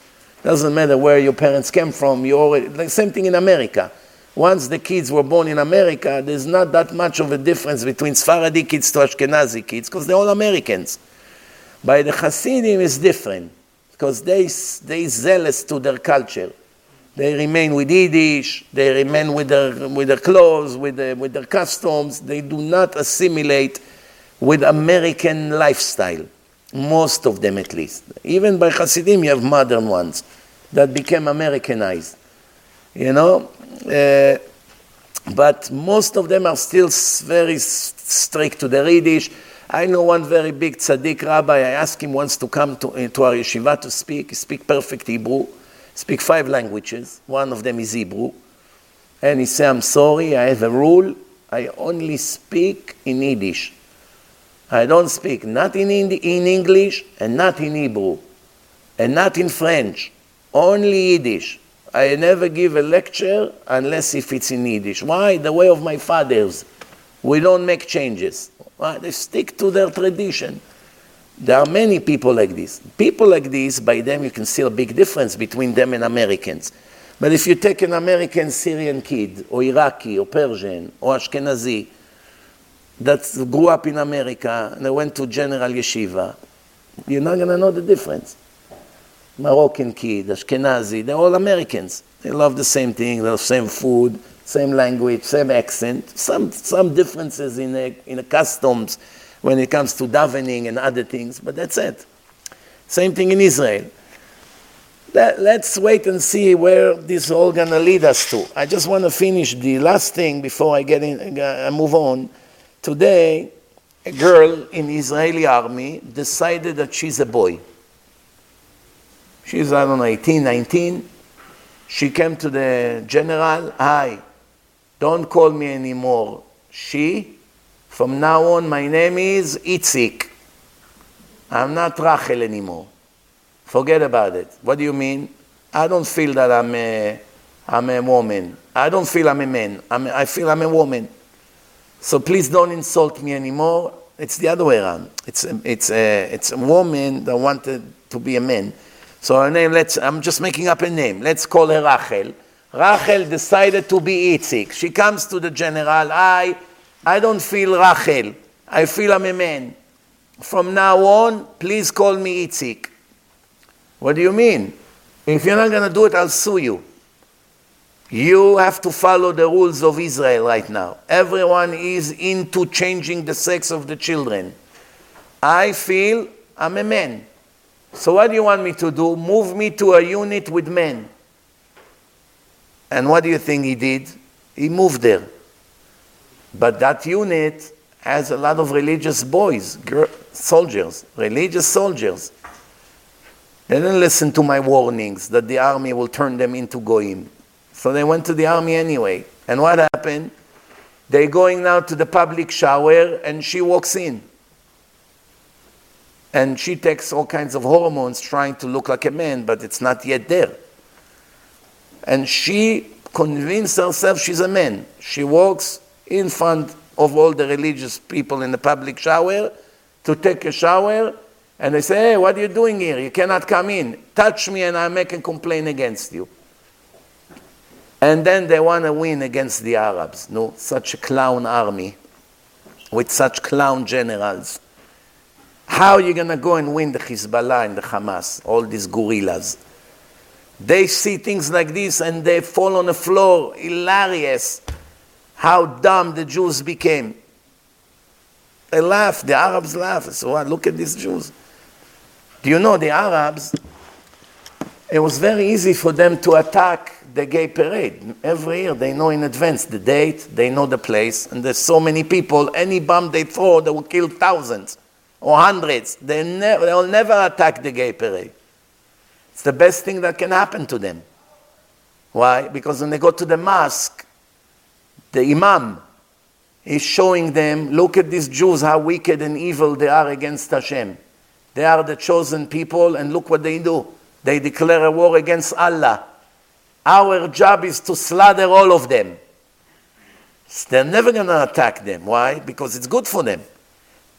Doesn't matter where your parents came from. You already, the same thing in America. Once the kids were born in America, there's not that much of a difference between Sephardi kids to Ashkenazi kids because they're all Americans. By the Hasidim, it's different because they they zealous to their culture. They remain with Yiddish. They remain with their with their clothes, with their, with their customs. They do not assimilate with American lifestyle. Most of them, at least. Even by Hasidim, you have modern ones that became Americanized. You know? Uh, but most of them are still very strict to the Yiddish. I know one very big tzaddik rabbi. I asked him once to come to, uh, to our yeshiva to speak. He speaks perfect Hebrew, speak five languages. One of them is Hebrew. And he said, I'm sorry, I have a rule. I only speak in Yiddish. I don't speak not in, in English and not in Hebrew and not in French, only Yiddish. I never give a lecture unless if it's in Yiddish. Why? The way of my fathers. We don't make changes. Why? They stick to their tradition. There are many people like this. People like this, by them you can see a big difference between them and Americans. But if you take an American Syrian kid, or Iraqi, or Persian, or Ashkenazi, that grew up in America and they went to General Yeshiva, you're not going to know the difference. Moroccan kid, Ashkenazi, they're all Americans. They love the same thing, the same food, same language, same accent, some, some differences in the, in the customs when it comes to davening and other things, but that's it. Same thing in Israel. That, let's wait and see where this is all going to lead us to. I just want to finish the last thing before I get in, uh, move on. Today, a girl in the Israeli army decided that she's a boy. She's, I don't know, 18, 19. She came to the general, hi, don't call me anymore she. From now on, my name is Itzik. I'm not Rachel anymore. Forget about it. What do you mean? I don't feel that I'm a, I'm a woman. I don't feel I'm a man. I'm, I feel I'm a woman. So please don't insult me anymore. It's the other way around. It's a, it's a, it's a woman that wanted to be a man. So her name, let's, I'm just making up a name. Let's call her Rachel. Rachel decided to be Itzik. She comes to the general, I, I don't feel Rachel. I feel I'm a man. From now on, please call me Itzik. What do you mean? If you're not going to do it, I'll sue you. You have to follow the rules of Israel right now. Everyone is into changing the sex of the children. I feel I'm a man. So, what do you want me to do? Move me to a unit with men. And what do you think he did? He moved there. But that unit has a lot of religious boys, soldiers, religious soldiers. They didn't listen to my warnings that the army will turn them into goyim. So they went to the army anyway. And what happened? They're going now to the public shower, and she walks in. And she takes all kinds of hormones trying to look like a man, but it's not yet there. And she convinced herself she's a man. She walks in front of all the religious people in the public shower to take a shower, and they say, Hey, what are you doing here? You cannot come in. Touch me, and I make a complaint against you. And then they want to win against the Arabs. No, such a clown army with such clown generals. How are you going to go and win the Hezbollah and the Hamas, all these guerrillas? They see things like this and they fall on the floor, hilarious. How dumb the Jews became. They laugh, the Arabs laugh. So what? Look at these Jews. Do you know the Arabs? It was very easy for them to attack the gay parade. Every year they know in advance the date, they know the place, and there's so many people, any bomb they throw, they will kill thousands. or hundreds. They, ne- they will never attack the gay parade. It's the best thing that can happen to them. Why? Because when they go to the mosque, the imam is showing them, look at these Jews, how wicked and evil they are against Hashem. They are the chosen people, and look what they do. They declare a war against Allah. Our job is to slaughter all of them. They're never going to attack them. Why? Because it's good for them.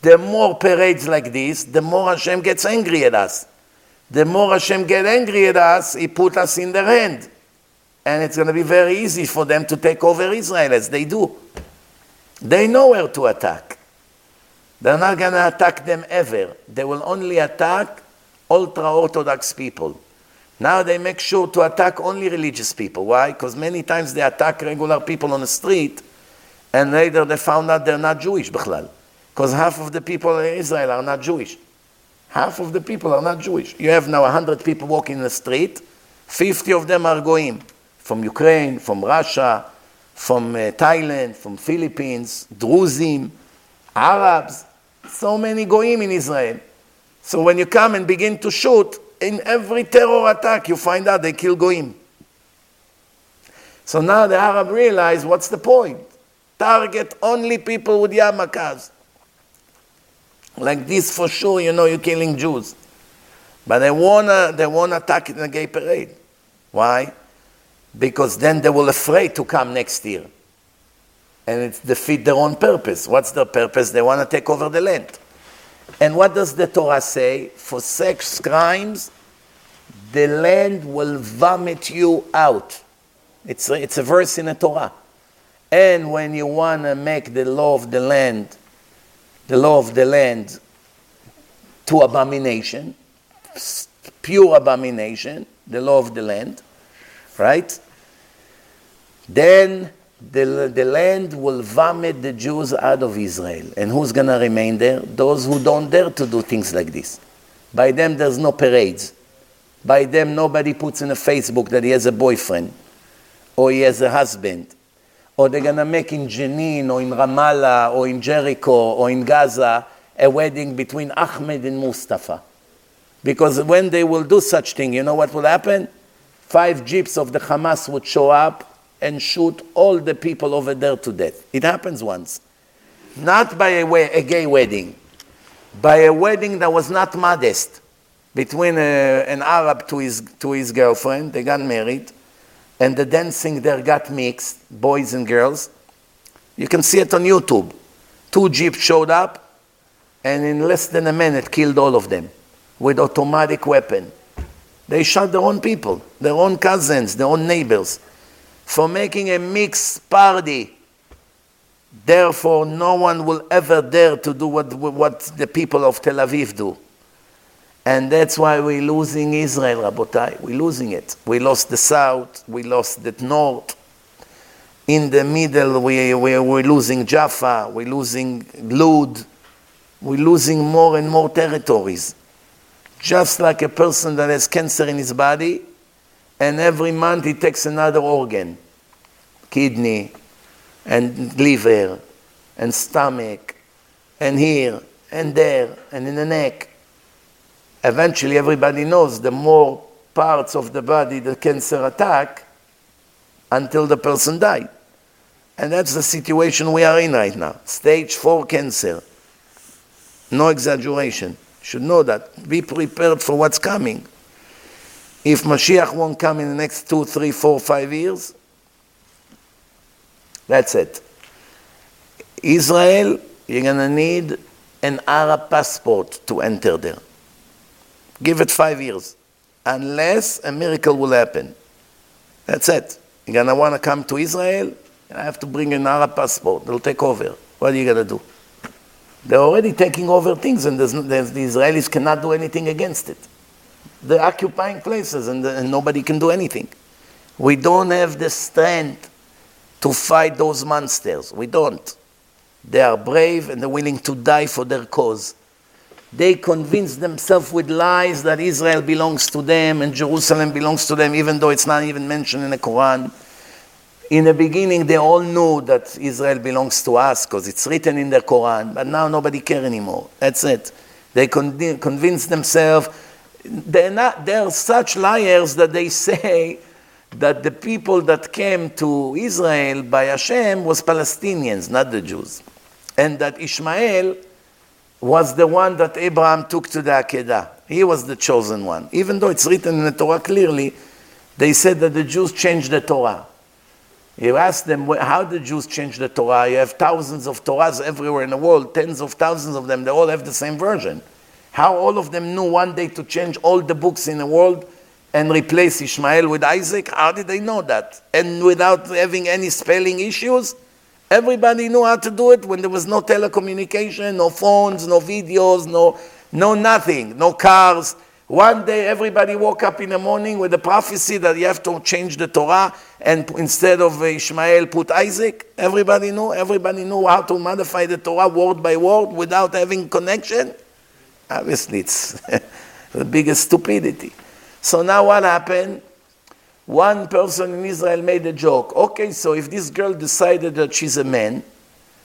The more parades like this, the more Hashem gets angry at us. The more Hashem gets angry at us, He put us in their hand. And it's going to be very easy for them to take over Israel as they do. They know where to attack. They're not going to attack them ever. They will only attack ultra Orthodox people. Now they make sure to attack only religious people. Why? Because many times they attack regular people on the street, and later they found out they're not Jewish, because half of the people in Israel are not Jewish. Half of the people are not Jewish. You have now 100 people walking in the street, 50 of them are goyim from Ukraine, from Russia, from uh, Thailand, from Philippines, Druzim, Arabs, so many goyim in Israel. So when you come and begin to shoot, in every terror attack you find out they kill goyim. So now the Arab realize what's the point? Target only people with yarmulkes. Like this for sure, you know you're killing Jews. But they wanna they wanna attack in a gay parade. Why? Because then they will afraid to come next year. And it defeat their own purpose. What's their purpose? They want to take over the land. And what does the Torah say? For sex crimes, the land will vomit you out. It's a, it's a verse in the Torah. And when you want to make the law of the land, the law of the land to abomination, pure abomination, the law of the land, right? Then the, the land will vomit the Jews out of Israel. And who's going to remain there? Those who don't dare to do things like this. By them, there's no parades. By them, nobody puts in a Facebook that he has a boyfriend or he has a husband. Or they're going to make in Jenin or in Ramallah or in Jericho or in Gaza a wedding between Ahmed and Mustafa. Because when they will do such thing, you know what will happen? Five jeeps of the Hamas would show up and shoot all the people over there to death. It happens once. Not by a, way, a gay wedding, by a wedding that was not modest between a, uh, an Arab to his, to his girlfriend. They got married, and the dancing there got mixed, boys and girls. You can see it on YouTube. Two jeeps showed up, and in less than a minute killed all of them with automatic weapon. They shot their own people, their own cousins, their own neighbors for making a mixed party. Therefore, no one will ever dare to do what, what the people of Tel Aviv do. And that's why we're losing Israel, Rabotai. We're losing it. We lost the south, we lost the north. In the middle, we, we, we're losing Jaffa, we're losing Lud, we're losing more and more territories. Just like a person that has cancer in his body, and every month he takes another organ kidney and liver and stomach and here and there and in the neck. Eventually, everybody knows the more parts of the body the cancer attack until the person died. And that's the situation we are in right now. Stage four cancer. No exaggeration. Should know that. Be prepared for what's coming. If Mashiach won't come in the next two, three, four, five years, that's it. Israel, you're going to need an Arab passport to enter there. Give it five years. Unless a miracle will happen. That's it. You're going to want to come to Israel, and I have to bring an Arab passport. They'll take over. What are you going to do? They're already taking over things, and there's, there's, the Israelis cannot do anything against it. They're occupying places and, and nobody can do anything. We don't have the strength to fight those monsters. We don't. They are brave and they're willing to die for their cause. They convince themselves with lies that Israel belongs to them and Jerusalem belongs to them, even though it's not even mentioned in the Quran. In the beginning, they all knew that Israel belongs to us because it's written in the Quran, but now nobody cares anymore. That's it. They con- convince themselves. They're, not, they're such liars that they say that the people that came to Israel by Hashem was Palestinians, not the Jews. And that Ishmael was the one that Abraham took to the Akedah. He was the chosen one. Even though it's written in the Torah clearly, they said that the Jews changed the Torah. You ask them, how the Jews change the Torah? You have thousands of Torahs everywhere in the world, tens of thousands of them, they all have the same version. How all of them knew one day to change all the books in the world and replace Ishmael with Isaac? How did they know that? And without having any spelling issues? Everybody knew how to do it when there was no telecommunication, no phones, no videos, no, no nothing, no cars. One day everybody woke up in the morning with a prophecy that you have to change the Torah and instead of uh, Ishmael put Isaac. Everybody knew, everybody knew how to modify the Torah word by word without having connection. Obviously, it's the biggest stupidity. So now what happened? One person in Israel made a joke. Okay, so if this girl decided that she's a man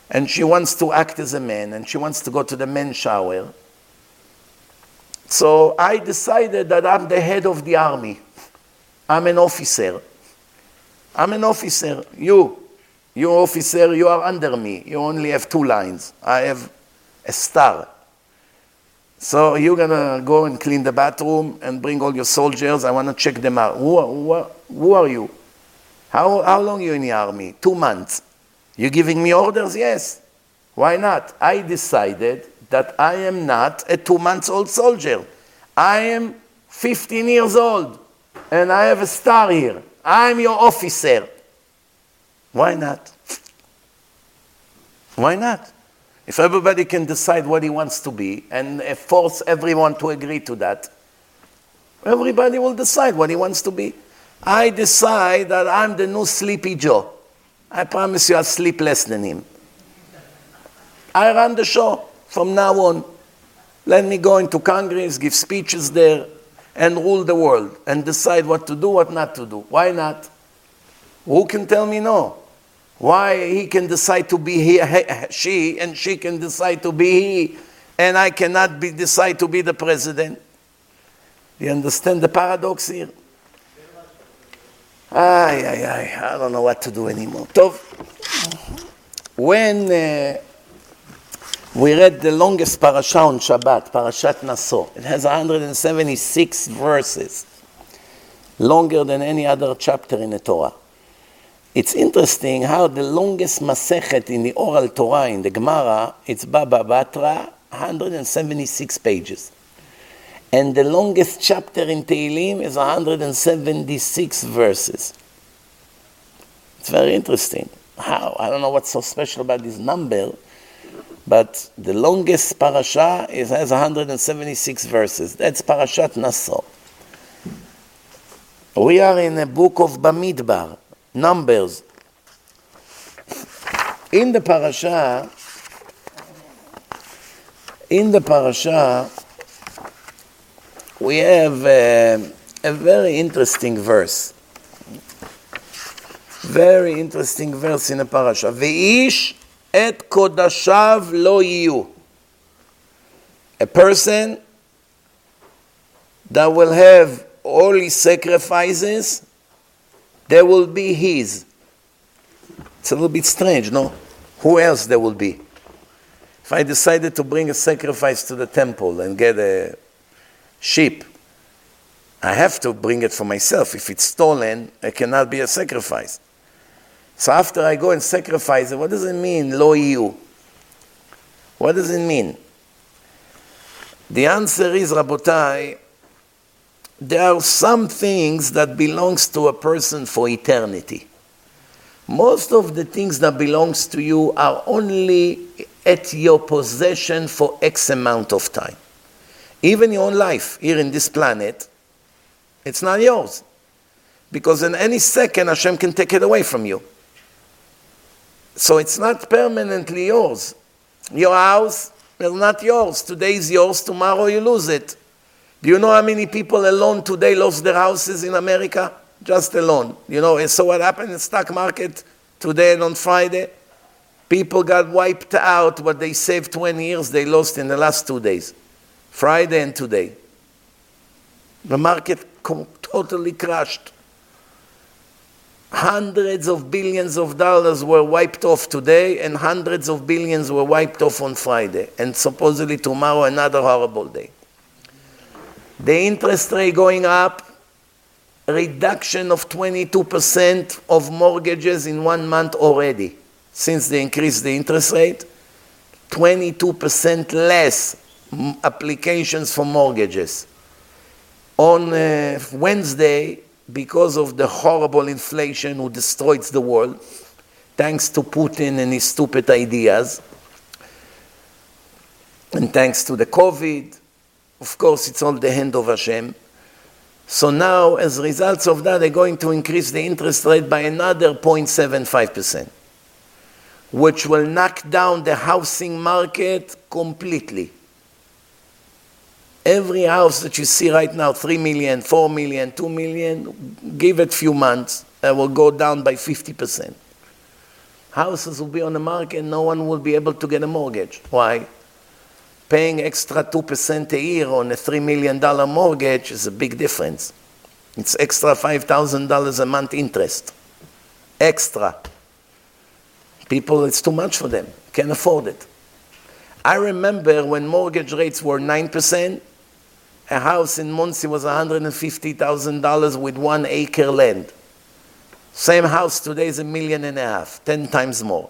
and she wants to act as a man and she wants to go to the men's shower, so I decided that I'm the head of the army. I'm an officer. I'm an officer. You, you officer, you are under me. You only have two lines. I have a star. So you're gonna go and clean the bathroom and bring all your soldiers. I want to check them out. Who, who, who are you? How, how long are you in the army? Two months. You giving me orders? Yes. Why not? I decided that I am not a two months old soldier. I am 15 years old and I have a star here. I'm your officer. Why not? Why not? If everybody can decide what he wants to be and force everyone to agree to that, everybody will decide what he wants to be. I decide that I'm the new Sleepy Joe. I promise you I'll sleep less than him. I run the show from now on. Let me go into Congress, give speeches there, and rule the world and decide what to do, what not to do. Why not? Who can tell me no? Why he can decide to be he, she and she can decide to be he and I cannot be, decide to be the president? You understand the paradox here? Ay, ay, ay, I don't know what to do anymore. Tov, when uh, we read the longest parasha on Shabbat, Parashat Naso, it has 176 verses, longer than any other chapter in the Torah. It's interesting how the longest Masechet in the oral Torah, in the Gemara, it's Baba Batra, 176 pages. And the longest chapter in Tehillim is 176 verses. It's very interesting. How? I don't know what's so special about this number, but the longest parasha is, has 176 verses. That's Parashat Naso. We are in a book of Bamidbar. Numbers. In the parasha, in the parasha, we have a, a very interesting verse. Very interesting verse in the parasha. Ve'ish et kodashav lo yiyu. A person that will have all his sacrifices there will be his. It's a little bit strange, no? Who else there will be? If I decided to bring a sacrifice to the temple and get a sheep, I have to bring it for myself. If it's stolen, it cannot be a sacrifice. So after I go and sacrifice it, what does it mean, lo you? What does it mean? The answer is, Rabotai, there are some things that belongs to a person for eternity. Most of the things that belongs to you are only at your possession for X amount of time. Even your own life here in this planet, it's not yours. Because in any second, Hashem can take it away from you. So it's not permanently yours. Your house is not yours. Today is yours, tomorrow you lose it. Do you know how many people alone today lost their houses in America? Just alone. You know, and so what happened in the stock market today and on Friday? People got wiped out. What they saved 20 years, they lost in the last two days. Friday and today. The market totally crashed. Hundreds of billions of dollars were wiped off today, and hundreds of billions were wiped off on Friday, and supposedly tomorrow another horrible day. The interest rate going up, reduction of 22% of mortgages in one month already since they increased the interest rate, 22% less applications for mortgages. On uh, Wednesday, because of the horrible inflation who destroys the world, thanks to Putin and his stupid ideas, and thanks to the COVID, of course, it's all the hand of Hashem. So now, as results of that, they're going to increase the interest rate by another 0.75%, which will knock down the housing market completely. Every house that you see right now, 3 million, 4 million, 2 million, give it a few months, it will go down by 50%. Houses will be on the market, no one will be able to get a mortgage. Why? Paying extra 2% a year on a $3 million mortgage is a big difference. It's extra $5,000 a month interest. Extra. People, it's too much for them. Can't afford it. I remember when mortgage rates were 9%, a house in Monsey was $150,000 with one acre land. Same house today is a million and a half, 10 times more,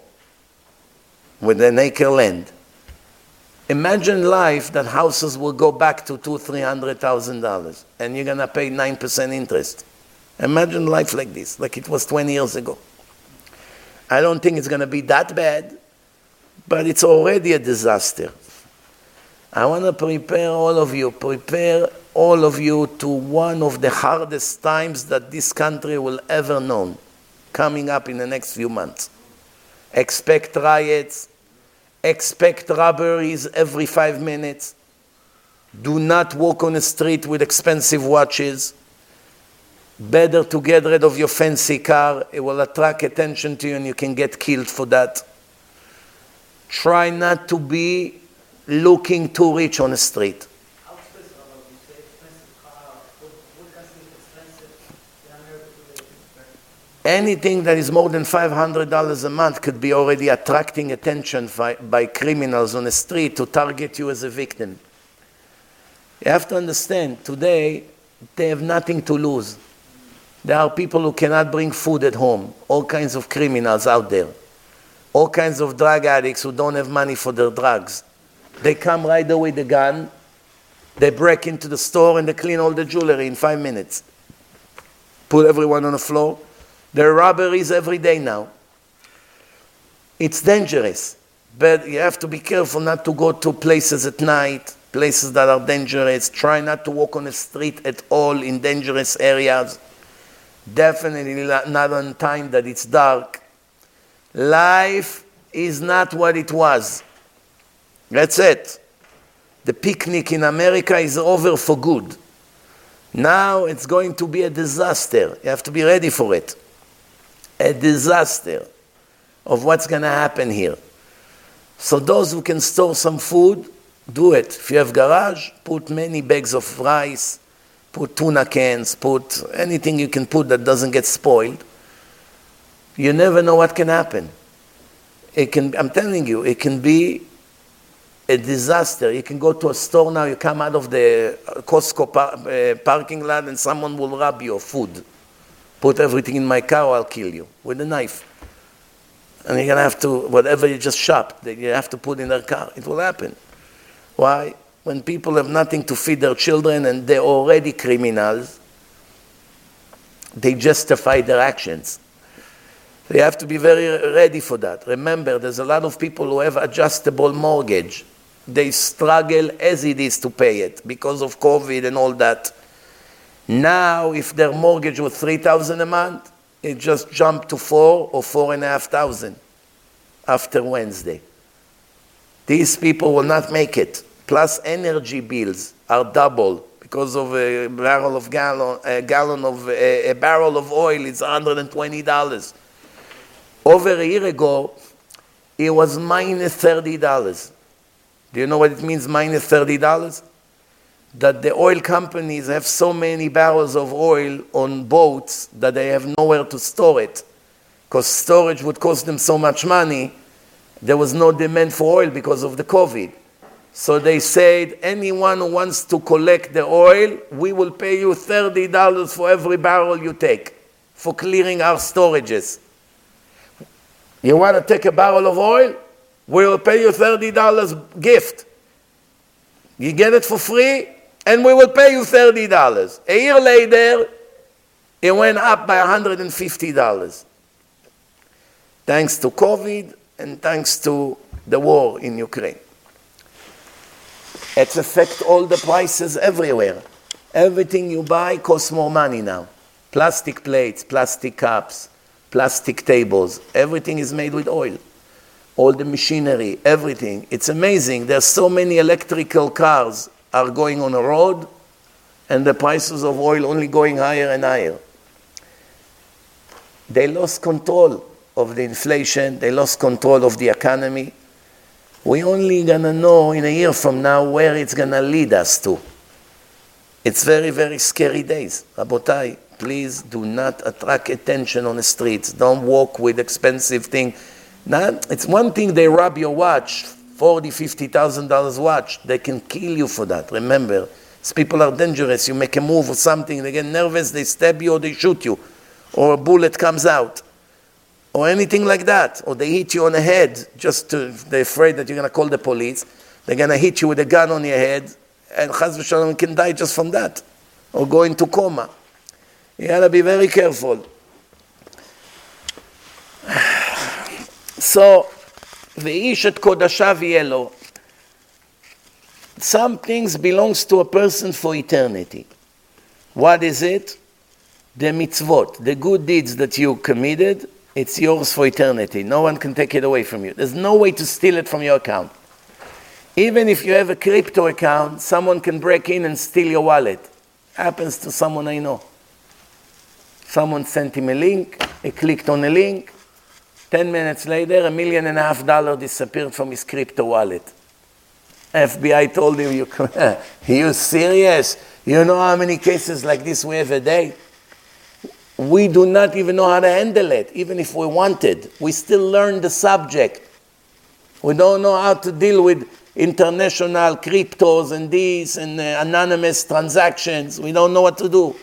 with an acre land. Imagine life that houses will go back to two, three hundred thousand dollars, and you're gonna pay nine percent interest. Imagine life like this, like it was 20 years ago. I don't think it's gonna be that bad, but it's already a disaster. I want to prepare all of you, prepare all of you to one of the hardest times that this country will ever know coming up in the next few months. Expect riots, expect robberies every five minutes. Do not walk on the street with expensive watches. Better to get rid of your fancy car. It will attract attention to you and you can get killed for that. Try not to be looking too rich on the street. Anything that is more than $500 a month could be already attracting attention by, by criminals on the street to target you as a victim. You have to understand, today, they have nothing to lose. There are people who cannot bring food at home, all kinds of criminals out there, all kinds of drug addicts who don't have money for their drugs. They come right away with the gun, they break into the store and they clean all the jewelry in five minutes. Put everyone on the floor. There are robberies every day now. It's dangerous, but you have to be careful not to go to places at night, places that are dangerous. Try not to walk on the street at all in dangerous areas. Definitely not on time that it's dark. Life is not what it was. That's it. The picnic in America is over for good. Now it's going to be a disaster. You have to be ready for it. A disaster of what's going to happen here. So those who can store some food, do it. If you have garage, put many bags of rice, put tuna cans, put anything you can put that doesn't get spoiled. You never know what can happen. It can, I'm telling you, it can be a disaster. You can go to a store now, you come out of the Costco par- uh, parking lot, and someone will rob your food. Put everything in my car, I'll kill you with a knife. And you're going to have to, whatever you just shopped, that you have to put in their car. It will happen. Why? When people have nothing to feed their children and they're already criminals, they justify their actions. They have to be very ready for that. Remember, there's a lot of people who have adjustable mortgage they struggle as it is to pay it because of COVID and all that. Now, if their mortgage was 3000 a month, it just jumped to four or four and a half thousand after Wednesday. These people will not make it. Plus, energy bills are double because of a barrel of gallon, a gallon of a, a barrel of oil is $120. Over a year ago, it was minus $30. Do you know what it means, minus $30? That the oil companies have so many barrels of oil on boats that they have nowhere to store it. Because storage would cost them so much money, there was no demand for oil because of the COVID. So they said, anyone who wants to collect the oil, we will pay you $30 for every barrel you take for clearing our storages. You want to take a barrel of oil? We will pay you $30 gift. You get it for free, and we will pay you $30. A year later, it went up by $150. Thanks to COVID and thanks to the war in Ukraine. It's affect all the prices everywhere. Everything you buy costs more money now. Plastic plates, plastic cups, plastic tables, everything is made with oil. All the machinery, everything. It's amazing. There's so many electrical cars are going on a road and the prices of oil only going higher and higher. They lost control of the inflation, they lost control of the economy. We only gonna know in a year from now where it's gonna lead us to. It's very, very scary days. Rabotai, please do not attract attention on the streets. Don't walk with expensive thing. things. it's one thing they rob your watch, forty, fifty thousand dollars watch. They can kill you for that. Remember, people are dangerous. You make a move or something, they get nervous, they stab you or they shoot you, or a bullet comes out or anything like that, or they hit you on the head just to, they're afraid that you're going to call the police. They're going to hit you with a gun on your head, and Chas v'shalom can die just from that, or go into coma. You got to be very careful. So, ואיש את קודשיו יהיה Some things belongs to a person for eternity. What is it? The mitzvot, the good deeds that you committed, it's yours for eternity. No one can take it away from you. There's no way to steal it from your account. Even if you have a crypto account, someone can break in and steal your wallet. Happens to someone I know. Someone sent him a link, he clicked on a link. Ten minutes later, a million and a half dollar disappeared from his crypto wallet. FBI told him, you, you serious? You know how many cases like this we have a day? we do not even know how to handle it, even if we wanted. We still learn the subject. We don't know how to deal with international cryptos and these and uh, anonymous transactions. We don't know what to do.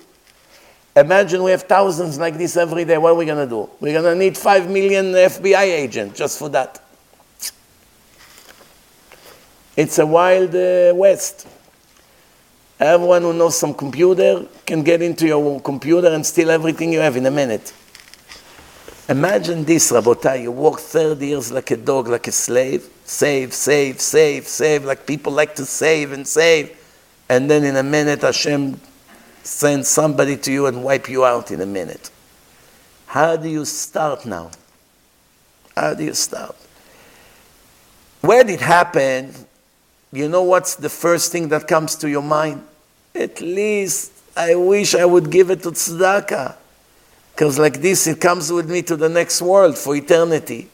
Imagine we have thousands like this every day. What are we going to do? We're going to need 5 million FBI agents just for that. It's a wild uh, west. Everyone who knows some computer can get into your computer and steal everything you have in a minute. Imagine this, Rabotai. You work 30 years like a dog, like a slave. Save, save, save, save, like people like to save and save. And then in a minute, Hashem sends somebody to you and wipe you out in a minute. How do you start now? How do you start? When it happened, you know what's the first thing that comes to your mind? At least I wish I would give it to tzedakah. Because like this, it comes with me to the next world for eternity.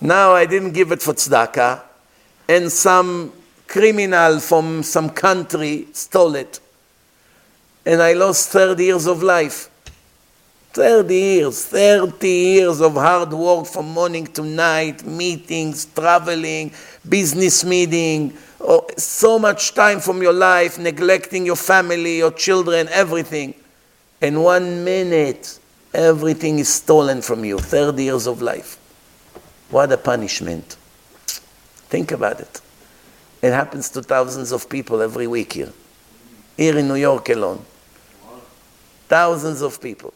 Now I didn't give it for tzedakah, and some criminal from some country stole it. And I lost 30 years of life. 30 years, 30 years of hard work from morning to night, meetings, traveling, business meeting, oh, so much time from your life, neglecting your family, your children, everything. In one minute, everything is stolen from you. 30 years of life. What a punishment. Think about it. It happens to thousands of people every week here. Here in New York alone. Thousands of people.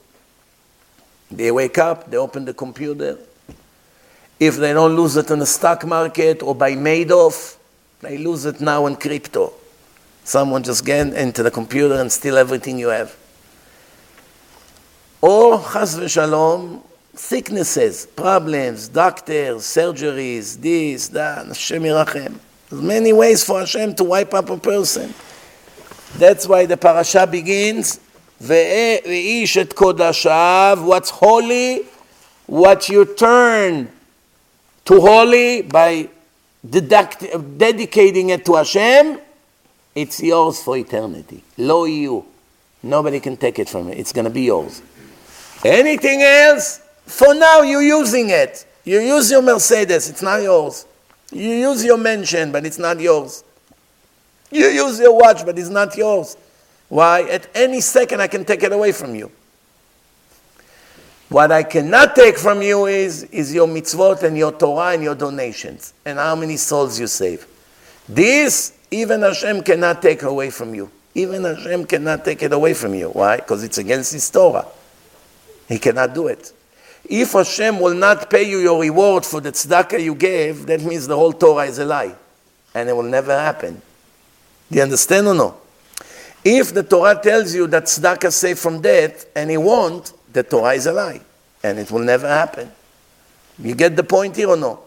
They wake up, they open the computer. If they don't lose it in the stock market or by Madoff, they lose it now in crypto. Someone just get into the computer and steal everything you have. Or, chas v'shalom, sicknesses, problems, doctors, surgeries, this, that, Hashem yirachem. There's many ways for Hashem to wipe up a person. That's why the parasha begins ואיש את קודשיו, what's holy, what you turn to holy by dedicating it to Hashem, It's yours for eternity. Lo you. Nobody can take it from you. It's going to be yours. Anything else, for now you're using it. You use your Mercedes, it's not yours. You use your mansion, but it's not yours. You use your watch, but it's not yours. Why? At any second, I can take it away from you. What I cannot take from you is, is your mitzvot and your Torah and your donations and how many souls you save. This, even Hashem cannot take away from you. Even Hashem cannot take it away from you. Why? Because it's against His Torah. He cannot do it. If Hashem will not pay you your reward for the tzedakah you gave, that means the whole Torah is a lie. And it will never happen. Do you understand or no? If the Torah tells you that tzedakah is safe from death and he won't, the Torah is a lie. And it will never happen. You get the point here or no?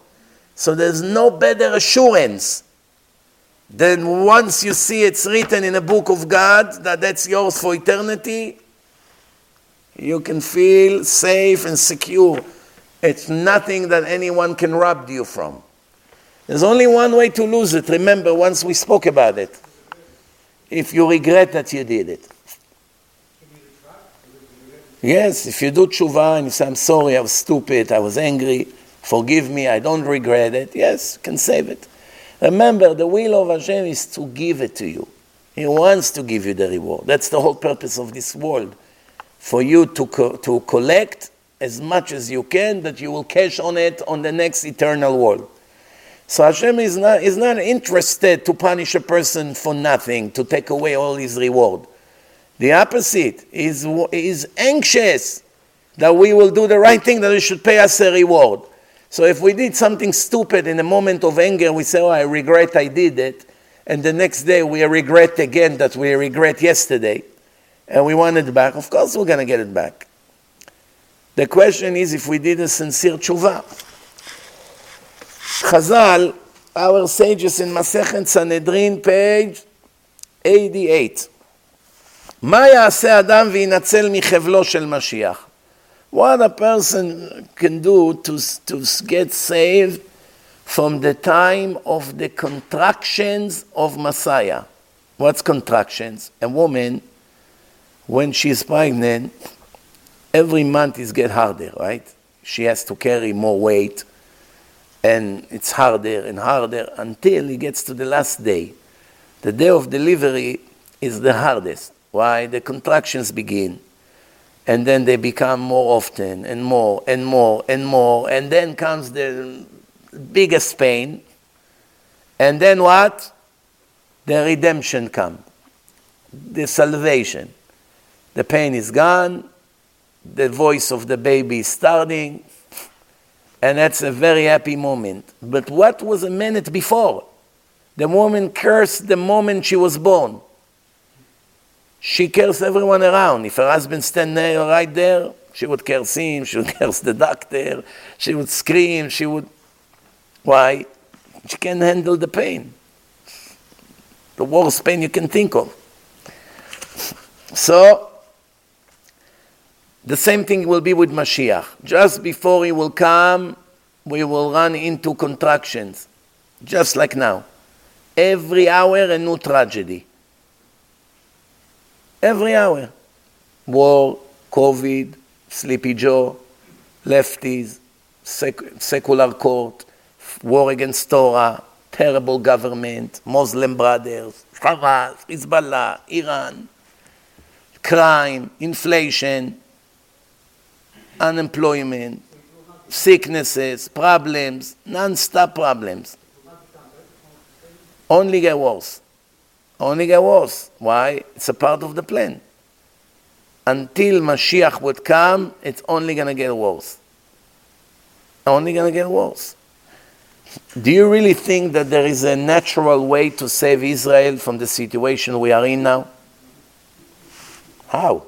So there's no better assurance than once you see it's written in a book of God that that's yours for eternity, you can feel safe and secure. It's nothing that anyone can rob you from. There's only one way to lose it. Remember, once we spoke about it. If you regret that you did it. Yes, if you do tshuva and you say, I'm sorry, I was stupid, I was angry, forgive me, I don't regret it, yes, you can save it. Remember, the will of Hashem is to give it to you. He wants to give you the reward. That's the whole purpose of this world for you to, co- to collect as much as you can that you will cash on it on the next eternal world. So Hashem is not, is not interested to punish a person for nothing, to take away all his reward. The opposite is, is anxious that we will do the right thing, that he should pay us a reward. So if we did something stupid in a moment of anger, we say, oh, I regret I did it. And the next day we regret again that we regret yesterday and we want it back, of course we're going to get it back. The question is if we did a sincere tshuva. Chazal, our sages in Masechet Sanhedrin, page 88. מה יעשה אדם וינצל מחבלו של משיח? What a person can do to, to get saved from the time of the contractions of Messiah. What's contractions? A woman when she's pregnant, every month is get harder, right? She has to carry more weight, and it's harder and harder until he gets to the last day. The day of delivery is the hardest. Why? The contractions begin, and then they become more often and more and more and more, and then comes the biggest pain, and then what? The redemption comes, the salvation. The pain is gone, the voice of the baby is starting, and that's a very happy moment. But what was a minute before? The woman cursed the moment she was born. She cursed everyone around. If her husband stand there, right there, she would curse him, she would curse the doctor, she would scream, she would. Why? She can't handle the pain. The worst pain you can think of. So, the same thing will be with Mashiach. Just before he will come, we will run into contractions, just like now. Every hour, a new tragedy. Every hour. War, COVID, Sleepy Joe, lefties, sec- secular court, war against Torah, terrible government, Muslim brothers, Hamas, Hezbollah, Iran, crime, inflation, unemployment, sicknesses, problems, non-stop problems. Only get worse. Only get worse. Why? It's a part of the plan. Until Mashiach would come, it's only going to get worse. Only going to get worse. Do you really think that there is a natural way to save Israel from the situation we are in now? How?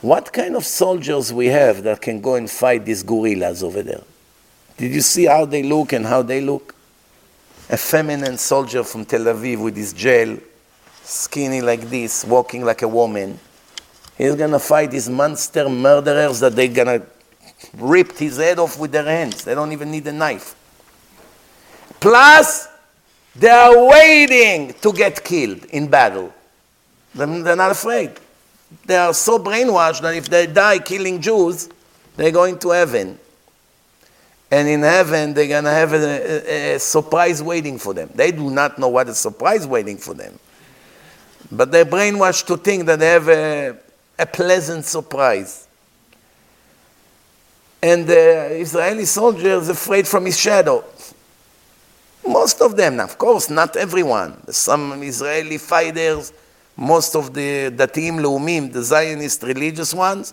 What kind of soldiers we have that can go and fight these gorillas over there? Did you see how they look and how they look? A feminine soldier from Tel Aviv with his gel, skinny like this, walking like a woman. He's gonna fight these monster murderers that they're gonna rip his head off with their hands. They don't even need a knife. Plus, They are waiting to get killed in battle. They're not afraid. They are so brainwashed that if they die killing Jews, they're going to heaven. And in heaven, they're going to have a, a, a, surprise waiting for them. They do not know what a surprise waiting for them. But they're brainwashed to think that they have a, a pleasant surprise. And the Israeli soldier is afraid from his shadow. Most of them, of course, not everyone. Some Israeli fighters, most of the Datim Leumim, the Zionist religious ones,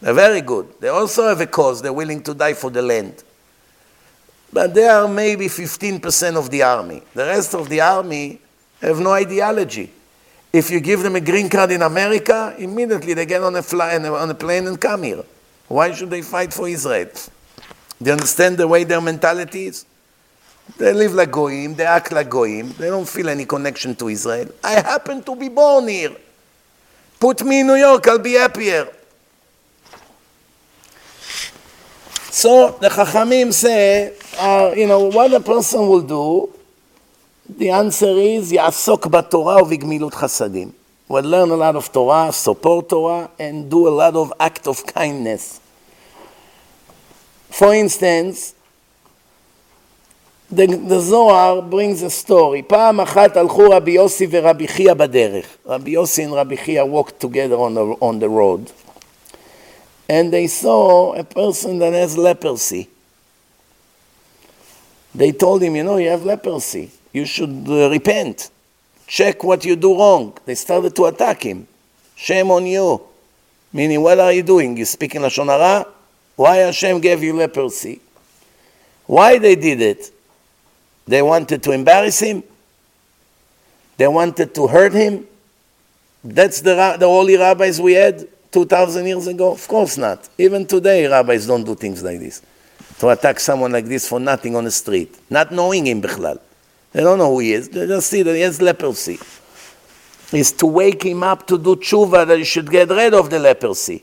they're very good. They also have a cause. They're willing to die for the land. But they are maybe 15% of the army. The rest of the army have no ideology. If you give them a green card in America, immediately they get on a, fly, on a plane and come here. Why should they fight for Israel? Do you understand the way their mentality is? They live like Goyim, they act like Goyim, they don't feel any connection to Israel. I happen to be born here. Put me in New York, I'll be happier. So the Chachamim say, uh, you know, what a person will do, the answer is, יעסוק בתורה ובגמילות חסדים. Will learn a lot of Torah, support Torah, and do a lot of act of kindness. For instance, the, the Zohar brings a story. פעם אחת הלכו רבי יוסי ורבי חייא בדרך. רבי יוסי and רבי חייא walked together on the, on the road. And they saw a person that has leprosy. They told him, you know, you have leprosy. You should uh, repent. Check what you do wrong. They started to attack him. Shame on you. Meaning, what are you doing? You speak in Lashon Hara? Why Hashem gave you leprosy? Why they did it? They wanted to embarrass him? They wanted to hurt him? That's the, the holy rabbis we had 2,000 years ago? Of course not. Even today, rabbis don't do things like this. To attack someone like this for nothing on the street, not knowing him bichlal. They don't know who he is. They just see that he has leprosy. Is to wake him up to do tshuva that he should get rid of the leprosy.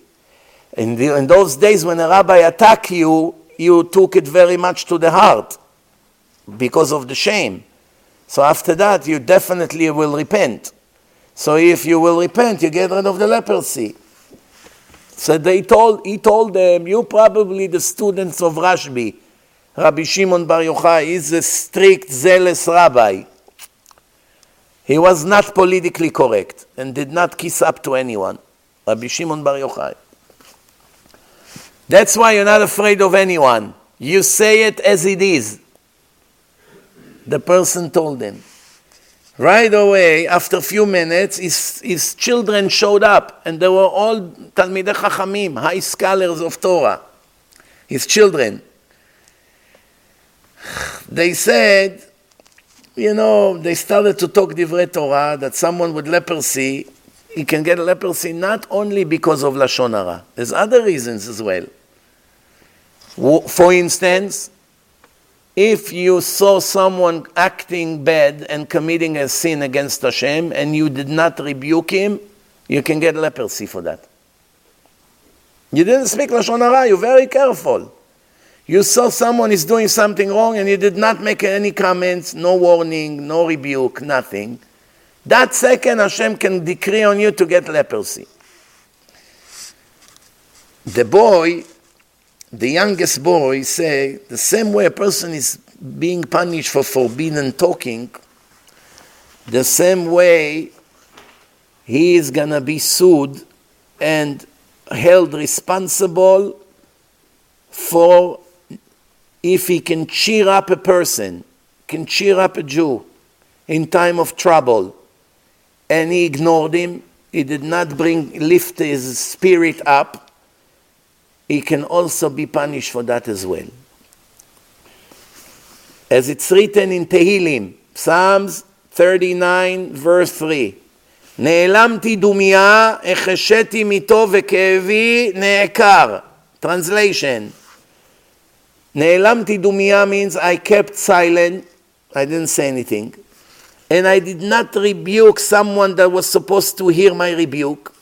In, the, in those days when a rabbi attack you, you took it very much to the heart because of the shame. So after that, you definitely will repent. So if you will repent, you get rid of the leprosy. So they told, he told them, you probably the students of Rashbi. Rabbi Shimon Bar Yochai is a strict, zealous rabbi. He was not politically correct and did not kiss up to anyone. Rabbi Shimon Bar Yochai. That's why you're not afraid of anyone. You say it as it is. The person told him. Right away, after a few minutes, his, his children showed up, and they were all Talmidei Chachamim, high scholars of Torah. His children they said, you know, they started to talk divrei Torah that someone with leprosy, he can get leprosy not only because of lashon hara. There's other reasons as well. For instance, if you saw someone acting bad and committing a sin against Hashem and you did not rebuke him, you can get leprosy for that. You didn't speak lashon hara. You're very careful. You saw someone is doing something wrong and you did not make any comments, no warning, no rebuke, nothing. That second, Hashem can decree on you to get leprosy. The boy, the youngest boy, say the same way a person is being punished for forbidden talking, the same way he is gonna be sued and held responsible for if he can cheer up a person, can cheer up a Jew in time of trouble, and he ignored him, he did not bring lift his spirit up, he can also be punished for that as well. As it's written in Tehillim, Psalms 39, verse 3. נעלמתי דומיה, החשיתי מיתו וכאבי נעקר. Translation. Ne'elamti dumia means I kept silent, I didn't say anything, and I did not rebuke someone that was supposed to hear my rebuke,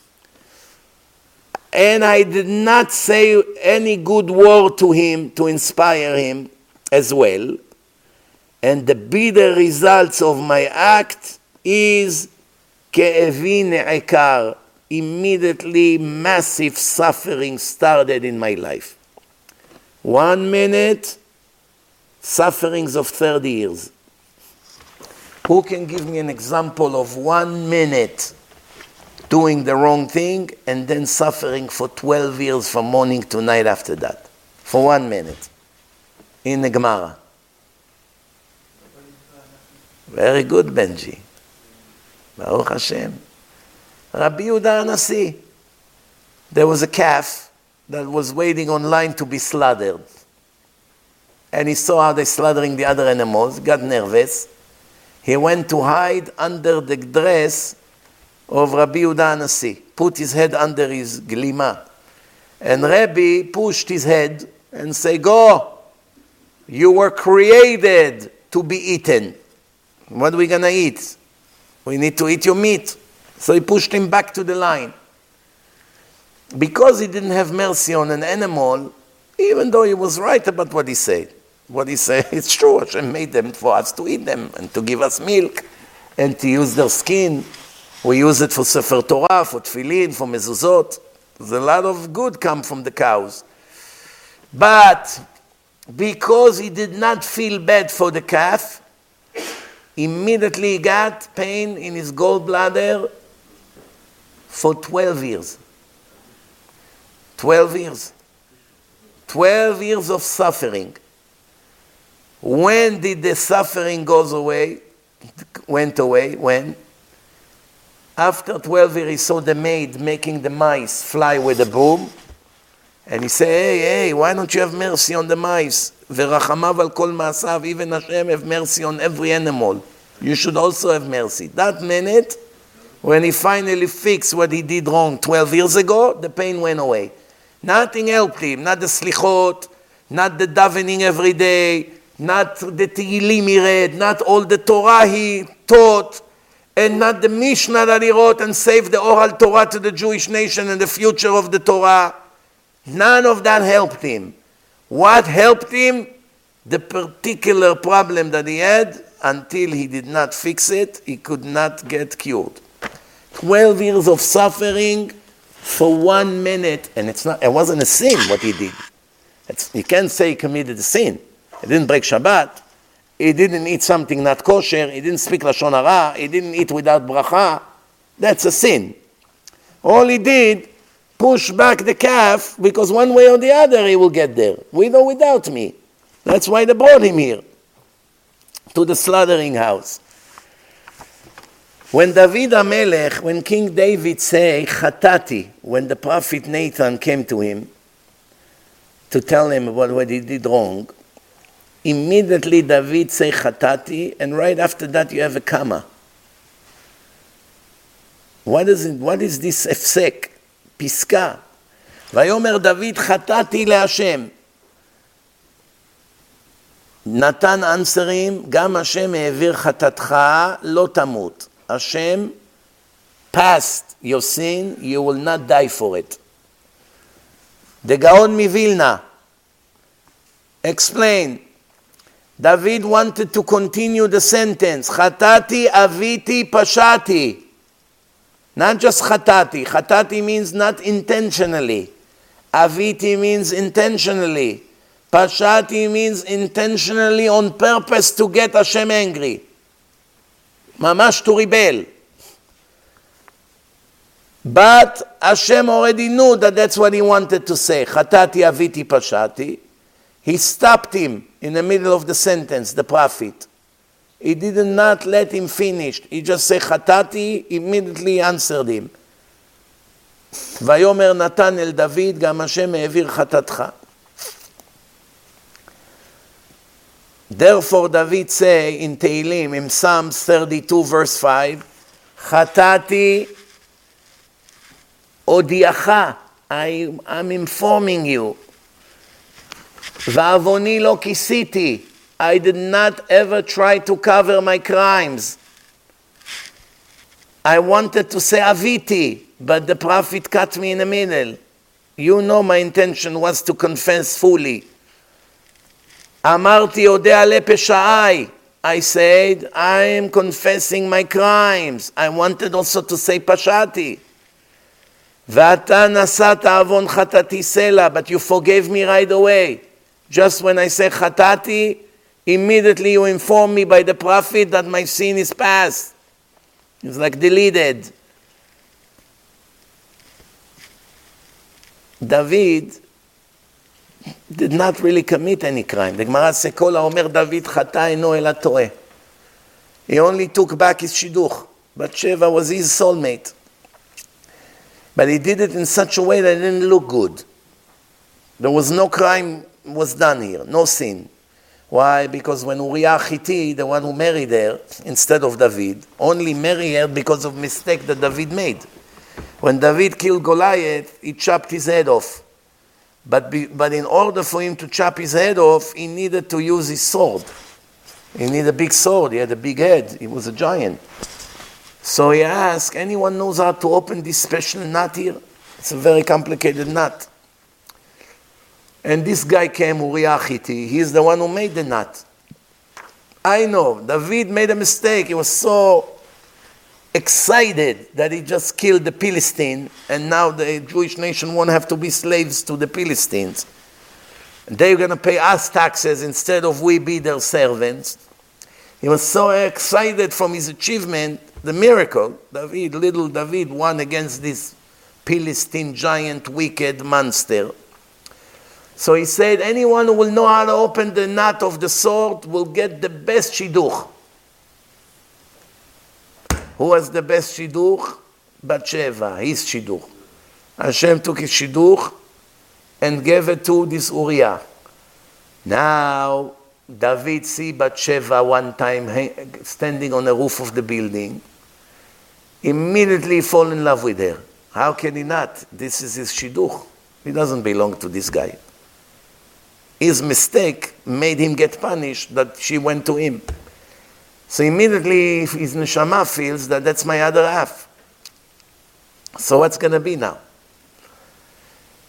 and I did not say any good word to him to inspire him as well. and the bitter results of my act is כאבי נעקר. Immediately, massive suffering started in my life. One minute, sufferings of 30 years. Who can give me an example of one minute doing the wrong thing and then suffering for 12 years from morning to night after that? For one minute. In the Gemara. Very good, Benji. Baruch Hashem. Rabbi Yehuda Anasi. There was a calf that was waiting on line to be slaughtered. And he saw how they're slaughtering the other animals, got nervous. He went to hide under the dress of Rabbi Yehuda Anasi, put his head under his glima. And Rabbi pushed his head and say, Go, you were created to be eaten. What are we going to eat? We need to eat your meat. So he pushed him back to the line. Because he didn't have mercy on an animal, even though he was right about what he said, what he said, it's true. Hashem made them for us to eat them and to give us milk and to use their skin. We use it for Sefer Torah, for tefillin, for mezuzot. There's a lot of good come from the cows. But because he did not feel bad for the calf, immediately he got pain in his gallbladder for 12 years. 12 years. 12 years of suffering. When did the suffering goes away? Went away? When? After 12 years, he saw the maid making the mice fly with a broom. And he said, hey, hey, why don't you have mercy on the mice? ורחמיו על כל מעשיו, even Hashem have mercy on every animal. You should also have mercy. That minute, when he finally fixed what he did wrong 12 years ago, the pain went away. Nothing helped him, not the slichot, not the davening every day, not the Tehillim he read, not all the Torah he taught, and not the Mishnah that he wrote and saved the oral Torah to the Jewish nation and the future of the Torah. None of that helped him. What helped him? The particular problem that he had, until he did not fix it, he could not get cured. 12 years of suffering for one minute, and it's not, it wasn't a sin what he did. It's, you can't say he committed a sin. He didn't break Shabbat. He didn't eat something not kosher. He didn't speak Lashon Hara. He didn't eat without bracha. That's a sin. All he did, push back the calf, because one way or the other he will get there, with or without me. That's why they brought him here, to the slaughtering house. When David Amelech, when King David say Chatati, when the prophet Nathan came to him to tell him about what he did wrong, immediately David say Chatati, and right after that you have a comma. What is it? What is this הפסק? פסקה. ויאמר דוד חטאתי להשם. נתן אנסרים, גם השם העביר חטאתך, לא תמות. Hashem passed your sin, you will not die for it. The Gaon Mivilna explained David wanted to continue the sentence. Chatati aviti pashati. Not just chatati. Chatati means not intentionally. Aviti means intentionally. Pashati means intentionally on purpose to get Hashem angry. Mamash to rebel. But Hashem already knew that that's what he wanted to say. Chatati aviti pashati. He stopped him in the middle of the sentence, the prophet. He did not let him finish. He just said chatati, immediately answered him. ויאמר נתן אל דוד, גם השם העביר חטאתך. Therefore, David say in Tehillim, in Psalms 32, verse 5, Chatati odiacha, I am informing you. Va'avoni lo kisiti, I did not ever try to cover my crimes. I wanted to say aviti, but the prophet cut me in the middle. You know my intention was to confess fully. אמרתי אודה לפשעי, I said, I am confessing my crimes. I wanted also to say Pashati. ואתה נשאת עוון חטאתי סלע, but you forgave me right away. Just when I say Khatati, immediately you inform me by the Prophet that my sin is past. It's like deleted. David did not really commit any crime. The Gemara says, He only took back his shidduch. Bathsheba was his soulmate. But he did it in such a way that it didn't look good. There was no crime was done here, no sin. Why? Because when Uriah Hitti, the one who married her instead of David, only married her because of mistake that David made. When David killed Goliath, he chopped his head off. But, be, but in order for him to chop his head off, he needed to use his sword. He needed a big sword. He had a big head. He was a giant. So he asked, anyone knows how to open this special nut here? It's a very complicated nut. And this guy came, Uriah Hitti. He's the one who made the nut. I know. David made a mistake. He was so excited that he just killed the Philistine, and now the Jewish nation won't have to be slaves to the Philistines. They're going to pay us taxes instead of we be their servants. He was so excited from his achievement, the miracle. David, little David, won against this Philistine giant, wicked monster. So he said, anyone who will know how to open the knot of the sword will get the best shidduch. Who was the best shidduch? Bathsheba, his shidduch. Hashem took his shidduch and gave it to this Uriah. Now, David see Bathsheba one time standing on the roof of the building. Immediately fall in love with her. How can he not? This is his shidduch. He doesn't belong to this guy. His mistake made him get punished that she went to him. So immediately his neshama feels that that's my other half. So what's going to be now?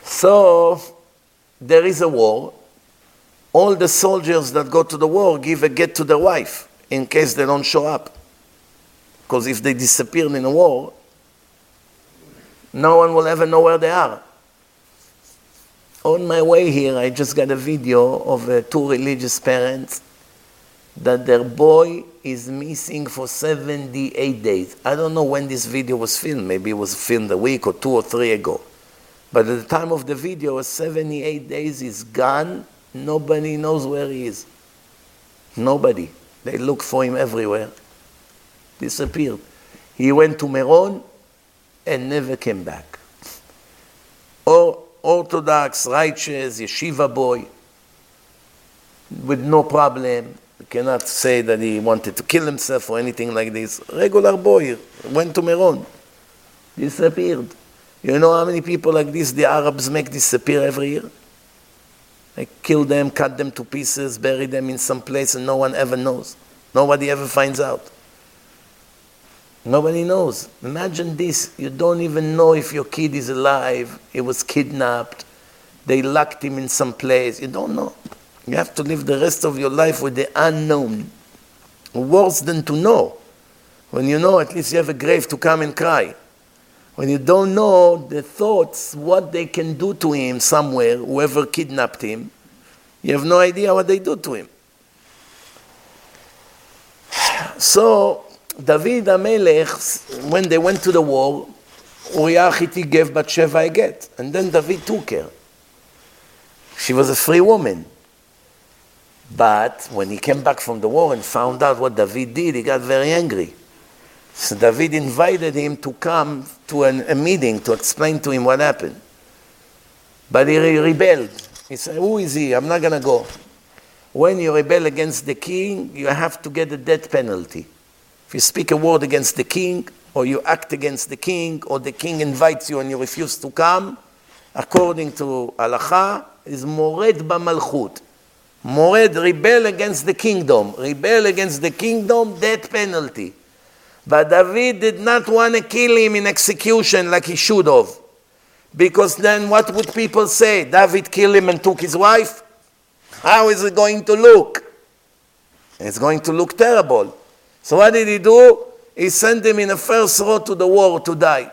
So there is a war. All the soldiers that go to the war give a get to their wife in case they don't show up. Because if they disappear in a war, no one will ever know where they are. On my way here, I just got a video of uh, two religious parents that their boy is missing for 78 days. I don't know when this video was filmed. Maybe it was filmed a week or two or three ago. But at the time of the video, 78 days is gone. Nobody knows where he is. Nobody. They look for him everywhere. Disappeared. He went to Meron and never came back. Or Orthodox, righteous, yeshiva boy, with no problem, cannot say that he wanted to kill himself or anything like this. Regular boy went to Meron, disappeared. You know how many people like this the Arabs make disappear every year? They kill them, cut them to pieces, bury them in some place, and no one ever knows. Nobody ever finds out. Nobody knows. Imagine this. You don't even know if your kid is alive. He was kidnapped. They locked him in some place. You don't know. You have to live the rest of your life with the unknown. Worse than to know. When you know, at least you have a grave to come and cry. When you don't know the thoughts, what they can do to him somewhere, whoever kidnapped him, you have no idea what they do to him. So, David Amelech, when they went to the war, Uriah Hitti gave Bathsheba a get, and then David took her. She was a free woman. But when he came back from the war and found out what David did, he got very angry. So David invited him to come to an, a meeting to explain to him what happened. But he rebelled. He said, Who is he? I'm not going to go. When you rebel against the king, you have to get a death penalty. If you speak a word against the king, or you act against the king, or the king invites you and you refuse to come, according to halacha, is mored b'malchut. Mored rebel against the kingdom. Rebel against the kingdom, death penalty. But David did not want to kill him in execution like he should have. Because then what would people say? David killed him and took his wife? How is it going to look? It's going to look terrible. So what did he do? He sent him in the first row to the war to die.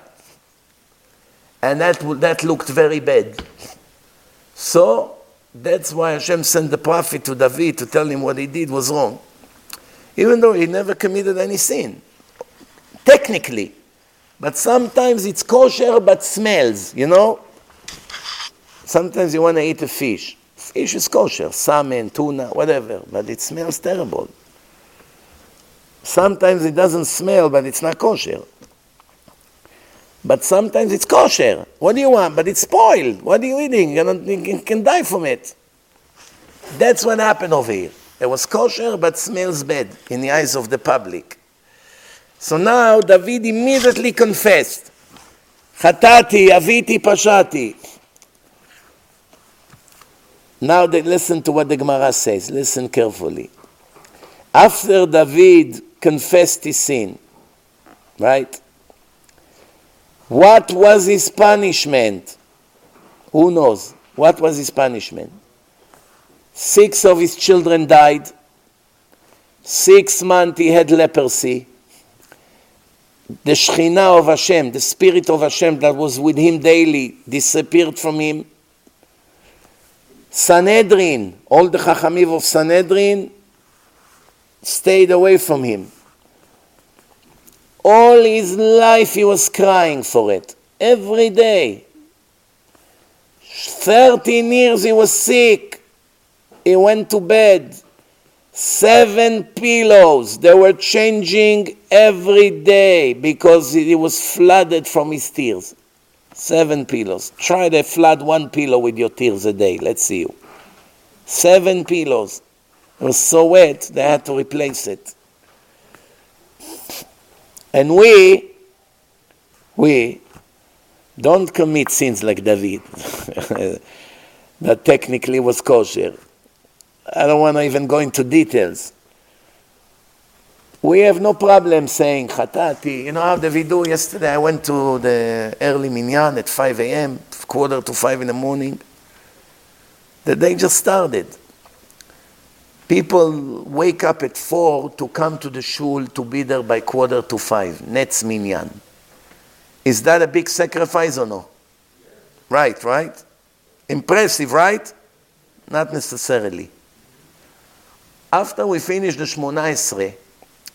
And that, that looked very bad. So that's why Hashem sent the prophet to David to tell him what he did was wrong. Even though he never committed any sin. Technically. But sometimes it's kosher but smells, you know? Sometimes you want to eat a fish. Fish is kosher, salmon, tuna, whatever, but it smells terrible. Sometimes it doesn't smell, but it's not kosher. But sometimes it's kosher. What do you want? But it's spoiled. What are you eating? You can die from it. That's what happened over here. It was kosher, but smells bad in the eyes of the public. So now David immediately confessed. Chatati, aviti, pashati. Now they listen to what the Gemara says. Listen carefully. After David confessed his sin, right? What was his punishment? Who knows? What was his punishment? Six of his children died. Six months he had leprosy. The Shekhinah of Hashem, the Spirit of Hashem that was with him daily, disappeared from him. Sanhedrin, all the Chachamim of Sanhedrin stayed away from him. All his life he was crying for it. Every day. 13 years he was sick. He went to bed. Seven pillows. They were changing every day because he was flooded from his tears. Seven pillows. Try to flood one pillow with your tears a day. Let's see you. Seven pillows. It was so wet they had to replace it. And we, we don't commit sins like David, that technically was kosher. I don't want to even go into details. We have no problem saying chatati. You know how David do yesterday? I went to the early minyan at 5 a.m., quarter to 5 in the morning. The day just started. People wake up at 4 to come to the shul to be there by quarter to 5. Netz minyan. Is that a big sacrifice or no? Right, right? Impressive, right? Not necessarily. After we finish the Shmona Esrei,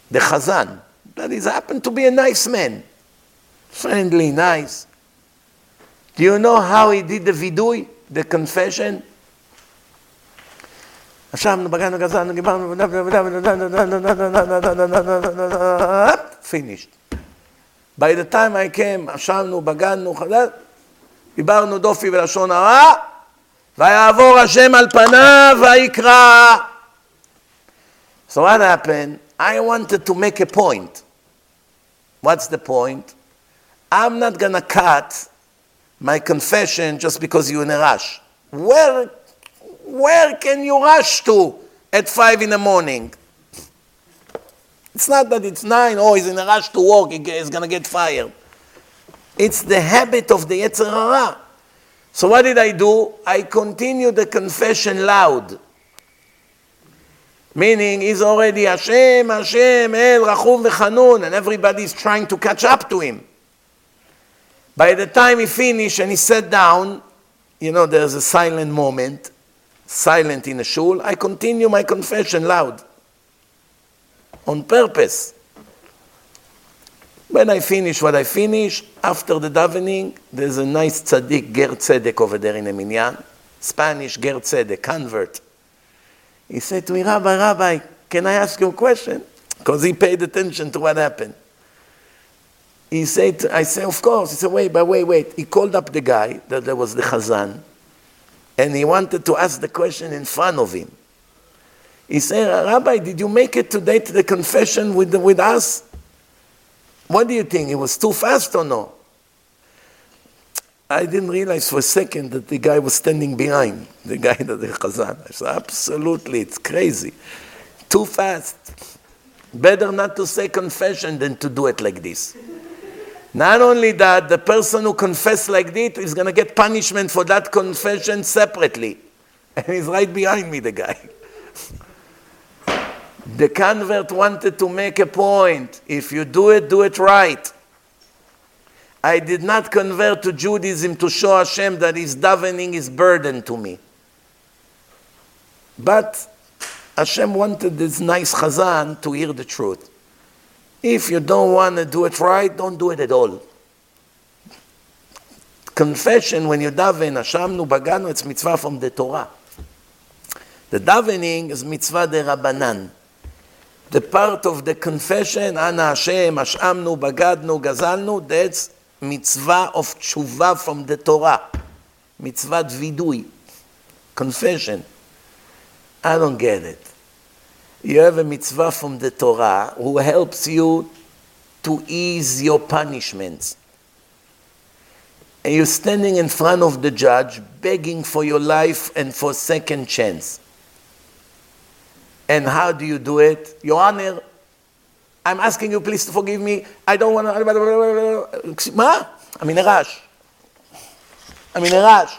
the Chazan, that is happened to be a nice man, friendly, nice. Do you know how he did the vidui, the confession? finished. By the time I came, אשמנו, בגדנו, דיברנו דופי ולשון הרע, ויעבור השם על פניו ויקרא. So what happened? I wanted to make a point. What's the point? I'm not going to cut my confession just because you're in a rush. Where, where can you rush to at 5 in the morning? It's not that it's 9, oh, he's in a rush to work, he's going to get fired. It's the habit of the Yetzer Hara. So what did I do? I continued the confession loud. Meaning he's already Hashem, Hashem, El, Rachum v'Chanun, and everybody's trying to catch up to him. By the time he finished and he sat down, you know, there's a silent moment, silent in the shul, I continue my confession loud. On purpose. When I finish what I finish, after the davening, there's a nice tzaddik, Ger Tzedek over there in the. Spanish, Ger Tzedek, convert. He said to me, Rabbi, Rabbi, can I ask you a question? Because he paid attention to what happened. He said, I said, of course. He said, wait, but wait, wait. He called up the guy, that there was the Chazan, and he wanted to ask the question in front of him. He said, Rabbi, did you make it today to the confession with, the, with us? What do you think? It was too fast or no? I didn't realize for a second that the guy was standing behind, the guy that the Chazan. I said, absolutely, it's crazy. Too fast. Better not to say confession than to do it like this. Not only that, the person who confessed like this is going to get punishment for that confession separately. And he's right behind me, the guy. The convert wanted to make a point. If you do it, do it right. I did not convert to Judaism to show Hashem that his davening is burden to me. But Hashem wanted this nice chazan to hear the truth. If you don't want to do it right, don't do it at all. Confession, when you daven, Hashamnu baganu, it's mitzvah from the Torah. The davening is mitzvah de Rabbanan. The part of the confession, Ana Hashem, Hashamnu, Bagadnu, Gazalnu, that's mitzvah of tshuva from the Torah. Mitzvah vidui. Confession. I don't get it. You have a mitzvah from the Torah who helps you to ease your punishments. And you're standing in front of the judge begging for your life and for second chance. And how do you do it? Your Honor, I'm asking you please to forgive me. I don't want to. Ma? I'm in a rush. I'm in a rush.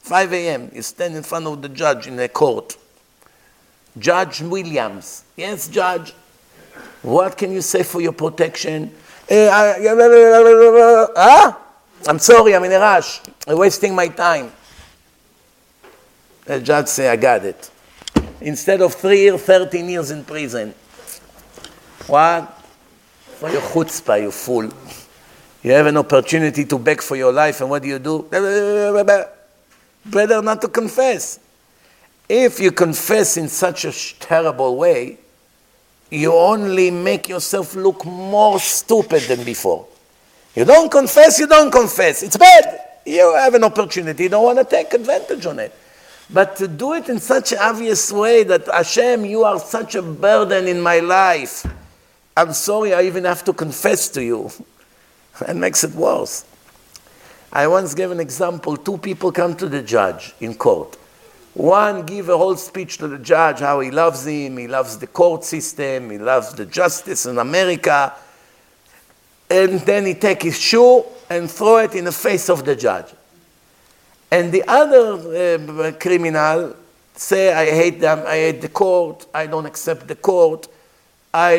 5 a.m. You stand in front of the judge in a court. Judge Williams. Yes, Judge. What can you say for your protection? Uh, I'm sorry, I'm in a rush. I'm wasting my time. The judge say, I got it. Instead of three years, 13 years in prison. What? For your chutzpah, you fool. You have an opportunity to beg for your life, and what do you do? Better not to confess. If you confess in such a terrible way, you only make yourself look more stupid than before. You don't confess, you don't confess. It's bad. You have an opportunity, you don't want to take advantage on it. But to do it in such an obvious way that Hashem, you are such a burden in my life. I'm sorry, I even have to confess to you. That makes it worse. I once gave an example. Two people come to the judge in court. One give a whole speech to the judge how he loves him, he loves the court system, he loves the justice in America. And then he take his shoe and throw it in the face of the judge. And the other uh, criminal say, I hate them, I hate the court, I don't accept the court, I,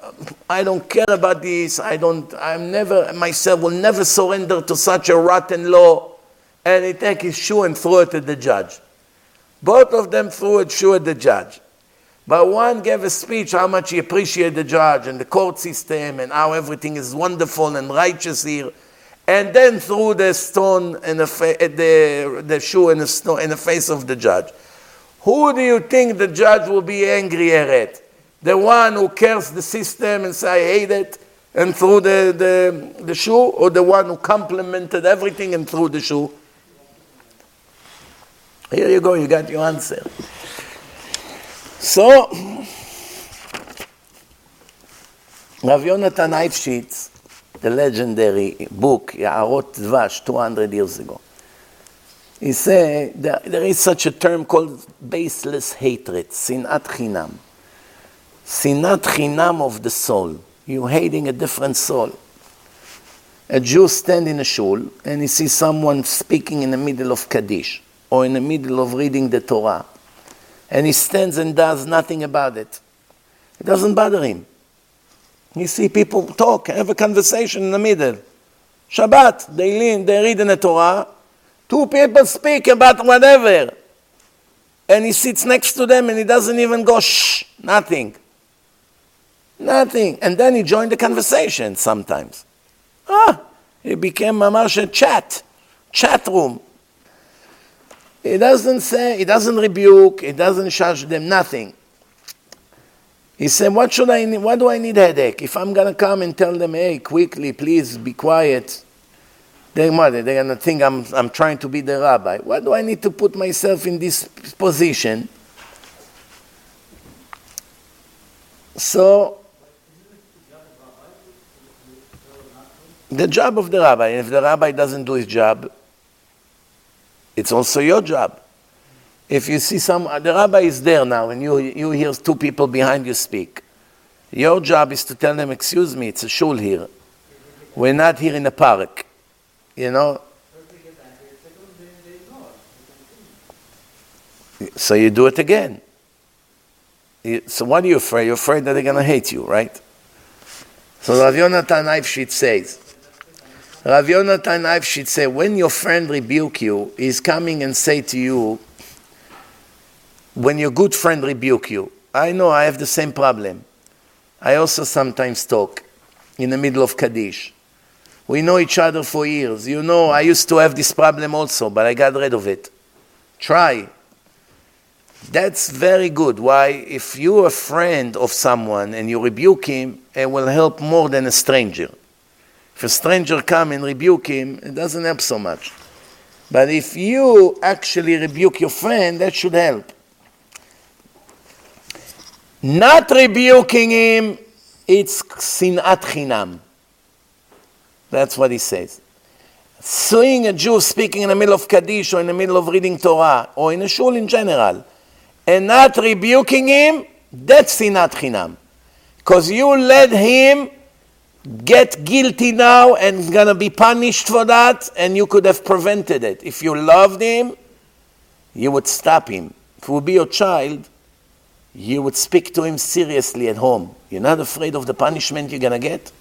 uh, I don't care about this, I don't, I'm never, myself will never surrender to such a rotten law. And he take his shoe and throw it at the judge. Both of them threw a shoe at the judge. But one gave a speech how much he appreciated the judge and the court system and how everything is wonderful and righteous here. And then threw the stone in the, fa- the, the shoe in the, in the face of the judge. Who do you think the judge will be angrier at? The one who cursed the system and say, I hate it, and threw the, the, the shoe, or the one who complimented everything and threw the shoe? Here you go, you got your answer. So, Rav Yonatan Eifshitz, the legendary book, Ya'arot Dvash, 200 years ago, he said there, there is such a term called baseless hatred, sinat chinam. Sinat chinam of the soul. You're hating a different soul. A Jew stand in a shul and he sees someone speaking in the middle of Kaddish or in the middle of reading the Torah, and he stands and does nothing about it. It doesn't bother him. You see people talk, have a conversation in the middle. Shabbat, they, lean, they read in the Torah, two people speak about whatever, and he sits next to them and he doesn't even go shh, nothing. Nothing. And then he joined the conversation sometimes. Ah, it became a chat, chat room. He doesn't say, he doesn't rebuke, he doesn't charge them, nothing. He said, what should I need, what do I need headache? If I'm gonna come and tell them, hey, quickly, please be quiet, they they're gonna think I'm, I'm trying to be the rabbi. Why do I need to put myself in this position? So, the job of the rabbi, if the rabbi doesn't do his job, it's also your job. If you see some, the rabbi is there now and you, you hear two people behind you speak. Your job is to tell them, excuse me, it's a shul here. We're not here in a park. You know? So you do it again. So what are you afraid? You're afraid that they're going to hate you, right? So Rav Yonatan Eifshitz says, Rav Yonatan Eifshitz says, when your friend rebuke you, he's coming and say to you, when your good friend rebuke you, I know I have the same problem. I also sometimes talk in the middle of Kaddish. We know each other for years. You know, I used to have this problem also, but I got rid of it. Try. That's very good. Why? If you're a friend of someone and you rebuke him, it will help more than a stranger. If a stranger come and rebuke him, it doesn't help so much. But if you actually rebuke your friend, that should help. Not rebuking him, it's sinat chinam. That's what he says. Seeing a Jew speaking in the middle of Kaddish or in the middle of reading Torah or in a shul in general and not rebuking him, that's sinat chinam. Because you led him get guilty now and to be punished for that, and you could have prevented it. If you loved him, you would stop him. If it would be your child, you would speak to him seriously at home. You're not afraid of the punishment you're to get?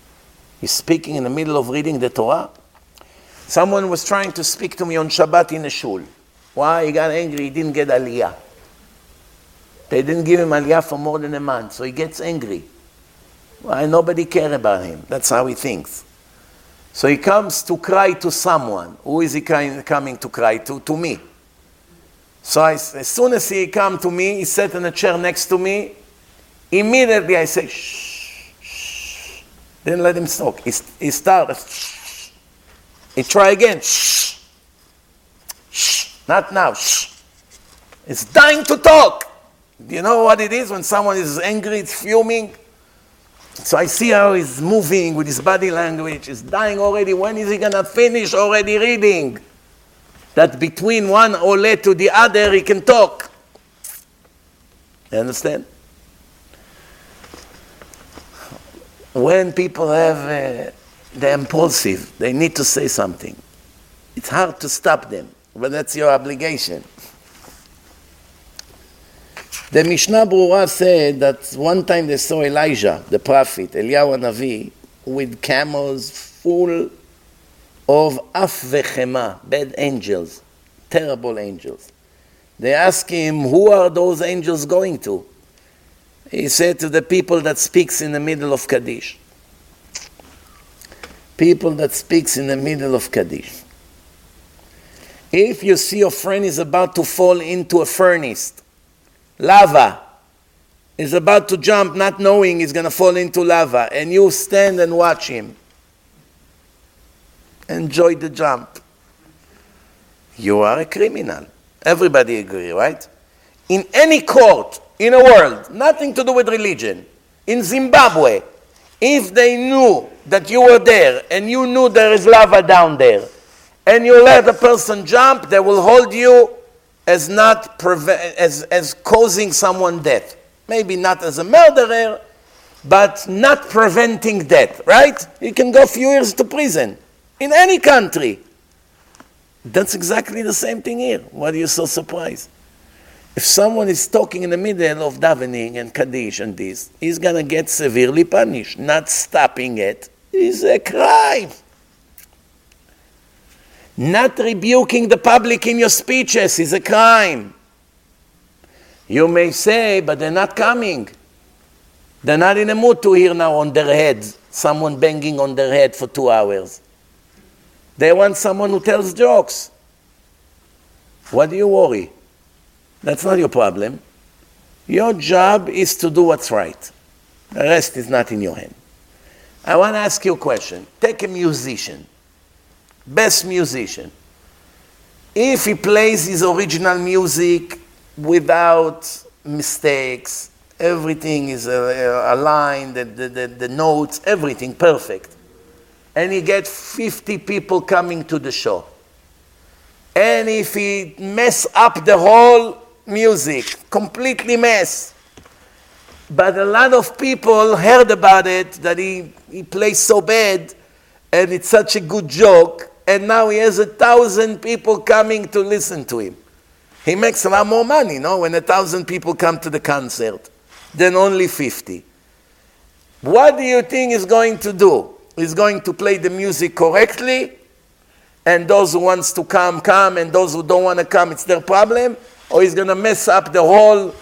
He's speaking in the middle of reading the Torah. Someone was trying to speak to me on Shabbat in a shul. Why? He got angry. He didn't get aliyah. They didn't give him aliyah for more than a month, so he gets angry. Why? Nobody cared about him. That's how he thinks. So he comes to cry to someone. Who is he coming to cry to? To me. So I, as soon as he come to me, he sat in a chair next to me. Immediately I say, shh, shh. Didn't let him talk. He, he started, shh. He try again, shh. Shh. Not now, shh. It's dying to talk. Do you know what it is when someone is angry, it's fuming? So I see how he's moving with his body language. He's dying already. When is he going to finish already reading? that between one ole to the other he can talk. You understand? When people have, uh, they're impulsive, they need to say something. It's hard to stop them, but that's your obligation. The Mishnah Berurah said that one time they saw Elijah, the prophet, Eliyahu Navi, with camels full of Af v'Chema, bad angels, terrible angels. They ask him, who are those angels going to? He said to the people that speaks in the middle of Kaddish. People that speaks in the middle of Kaddish. If you see your friend is about to fall into a furnace, lava, is about to jump not knowing he's going to fall into lava, and you stand and watch him, enjoy the jump. You are a criminal. Everybody agree, right? In any court in the world, nothing to do with religion, in Zimbabwe, if they knew that you were there and you knew there is lava down there, and you let a person jump, they will hold you as not preve- as, as causing someone death. Maybe not as a murderer, but not preventing death, right? You can go few years to prison in any country. That's exactly the same thing here. Why are you so surprised? If someone is talking in the middle of davening and kaddish and this, he's going to get severely punished. Not stopping it is a crime. Not rebuking the public in your speeches is a crime. You may say, but they're not coming. They're not in a mood to hear now on their heads someone banging on their head for two hours. They want someone who tells jokes. What do you worry? That's not your problem. Your job is to do what's right. The rest is not in your hand. I want to ask you a question. Take a musician, best musician. If he plays his original music without mistakes, everything is uh, uh aligned, the, the, the notes, everything perfect and he gets 50 people coming to the show. And if he mess up the whole music, completely mess, but a lot of people heard about it that he, he plays so bad and it's such a good joke and now he has a thousand people coming to listen to him. He makes a lot more money, no? When a thousand people come to the concert. than only 50. What do you think he's going to do? He's going to play the music correctly, and those who wants to come, come, and those who don't want to come, it's their problem? Or he's going to mess up the whole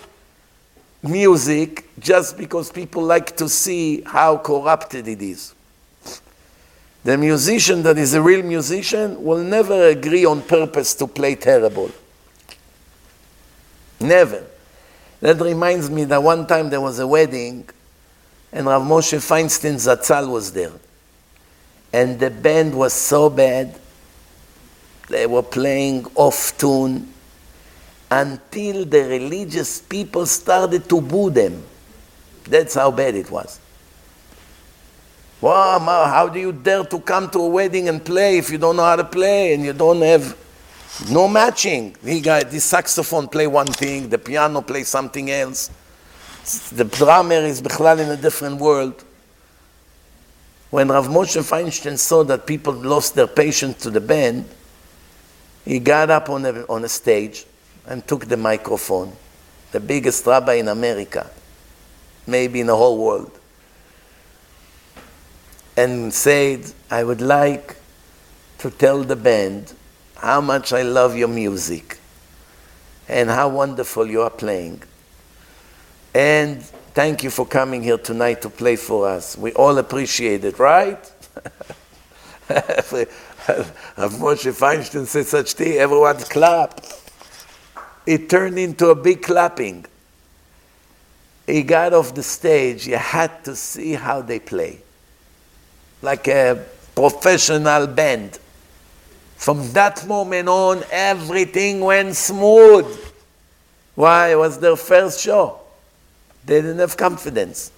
music just because people like to see how corrupted it is? The musician that is a real musician will never agree on purpose to play terrible. Never. That reminds me that one time there was a wedding and Rav Moshe Feinstein Zatzal was there. And the band was so bad, they were playing off tune until the religious people started to boo them. That's how bad it was. Wow, how do you dare to come to a wedding and play if you don't know how to play and you don't have no matching? He got the saxophone play one thing, the piano play something else. The drummer is בכלל in a different world. When Rav Moshe Feinstein saw that people lost their patience to the band, he got up on a, on a stage and took the microphone, the biggest rabbi in America, maybe in the whole world and said, I would like to tell the band how much I love your music and how wonderful you are playing. And thank you for coming here tonight to play for us. We all appreciate it, right? Rav Moshe Feinstein said such thing, everyone clapped. It turned into a big clapping. He got off the stage, you had to see how they play like a professional band. From that moment on, everything went smooth. Why? It was their first show. They didn't have confidence.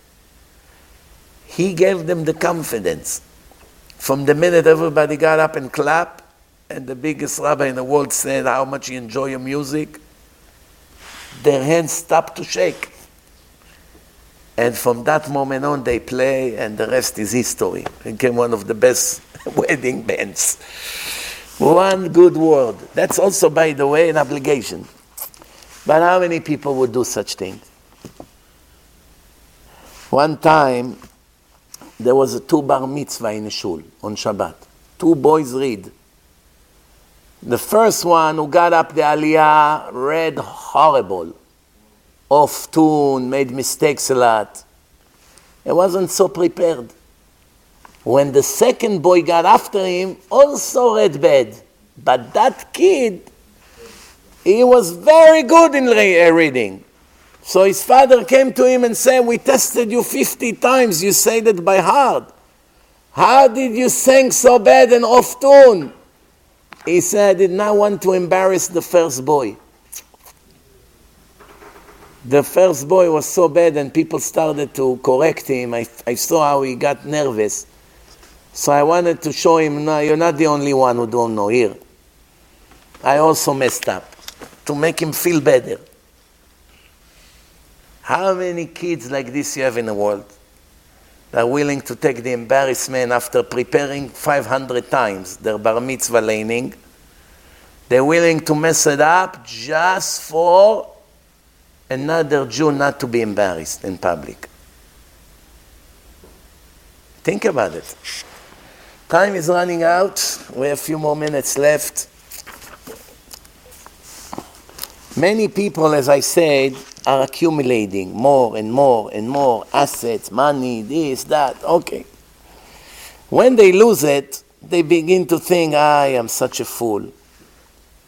He gave them the confidence. From the minute everybody got up and clapped, and the biggest rabbi in the world said how much you enjoy your music, their hands stopped to shake. And from that moment on, they play, and the rest is history. Became one of the best wedding bands. One good word. That's also, by the way, an obligation. But how many people would do such things? One time, there was a two bar mitzvah in a shul on Shabbat. Two boys read. The first one who got up the aliyah read horrible off tune, made mistakes a lot. He wasn't so prepared. When the second boy got after him, also read bad. But that kid, he was very good in uh, reading. So his father came to him and said, We tested you 50 times, you say that by heart. How did you sing so bad and off tune? He said, I did not want to embarrass the first boy the first boy was so bad and people started to correct him. I, I saw how he got nervous. So I wanted to show him, no, you're not the only one who don't know here. I also messed up to make him feel better. How many kids like this you have in the world that are willing to take the embarrassment after preparing 500 times their bar mitzvah laning? They're willing to mess it up just for another Jew not to be embarrassed in public. Think about it. Time is running out. We have a few more minutes left. Many people, as I said, are accumulating more and more and more assets, money, this, that. Okay. When they lose it, they begin to think, I am such a fool.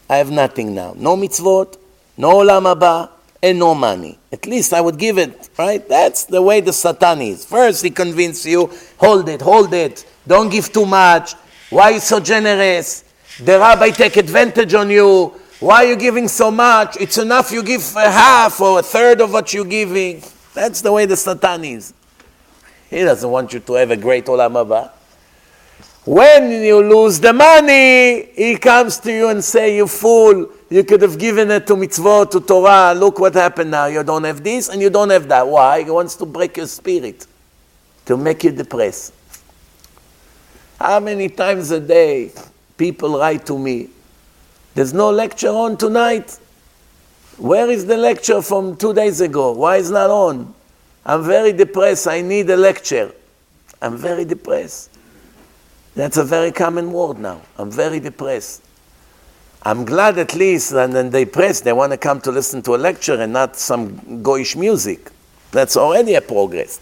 I have nothing now. No mitzvot, no olam haba, and no money. At least I would give it, right? That's the way the Satan is. First, he convinces you, hold it, hold it, don't give too much. Why you so generous? The rabbi take advantage on you. Why are you giving so much? It's enough you give a half or a third of what you're giving. That's the way the Satan is. He doesn't want you to have a great olam haba. When you lose the money, he comes to you and say, you fool, you could have given it to mitzvot, to Torah. Look what happened now. You don't have this and you don't have that. Why? He wants to break your spirit, to make you depressed. How many times a day people write to me, there's no lecture on tonight? Where is the lecture from two days ago? Why is not on? I'm very depressed. I need a lecture. I'm very depressed. That's a very common word now. I'm very depressed. I'm glad at least, and then they press, they want to come to listen to a lecture and not some goyish music. That's already a progress.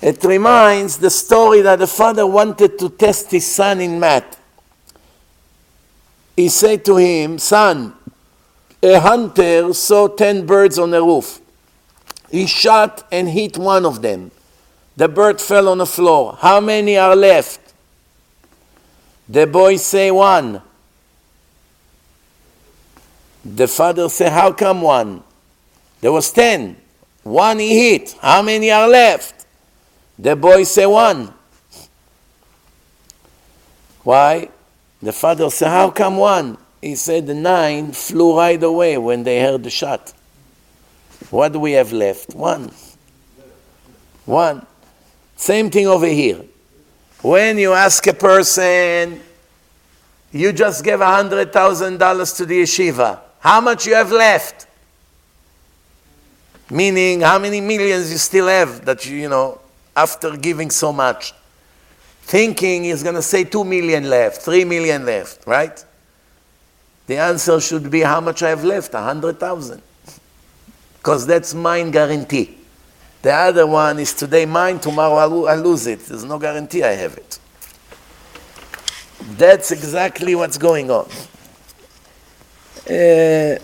It reminds the story that the father wanted to test his son in math. He said to him, Son, a hunter saw 10 birds on a roof. He shot and hit one of them. The bird fell on the floor. How many are left? The boy say one. The father said, How come one? There was ten. One he hit. How many are left? The boy said, One. Why? The father said, How come one? He said, The nine flew right away when they heard the shot. What do we have left? One. One. Same thing over here. When you ask a person, you just gave $100,000 to the yeshiva. How much you have left? Meaning, how many millions you still have that you, you know, after giving so much? Thinking he's going to say 2 million left, 3 million left, right? The answer should be how much I have left? 100,000. Because that's mine guarantee. The other one is today mine, tomorrow I'll, lose it. There's no guarantee I have it. That's exactly what's going on. Uh,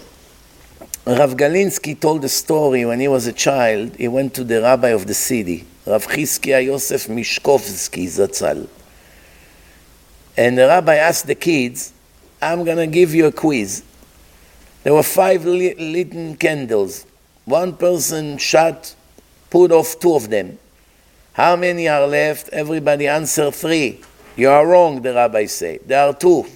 Rav Galinsky told a story when he was a child. He went to the rabbi of the city, Rav Chizkia Yosef Mishkovsky Zatzal. And the rabbi asked the kids, I'm going to give you a quiz. There were five lit candles. One person shot, put off two of them. How many are left? Everybody answer three. You are wrong, the rabbi said. There are two.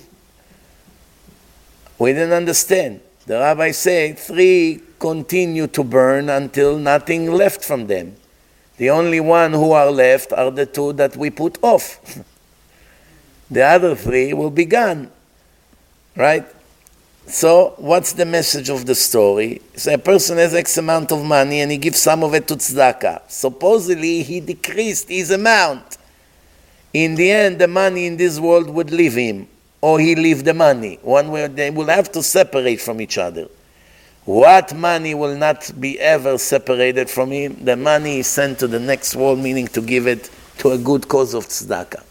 We didn't understand. The rabbi said three continue to burn until nothing left from them. The only one who are left are the two that we put off. the other three will be gone. Right? So, what's the message of the story? So a person has X amount of money and he gives some of it to tzedakah. Supposedly, he decreased his amount. In the end, the money in this world would leave him or he leave the money. One way they will have to separate from each other. What money will not be ever separated from him? The money is sent to the next world, meaning to give it to a good cause of tzedakah.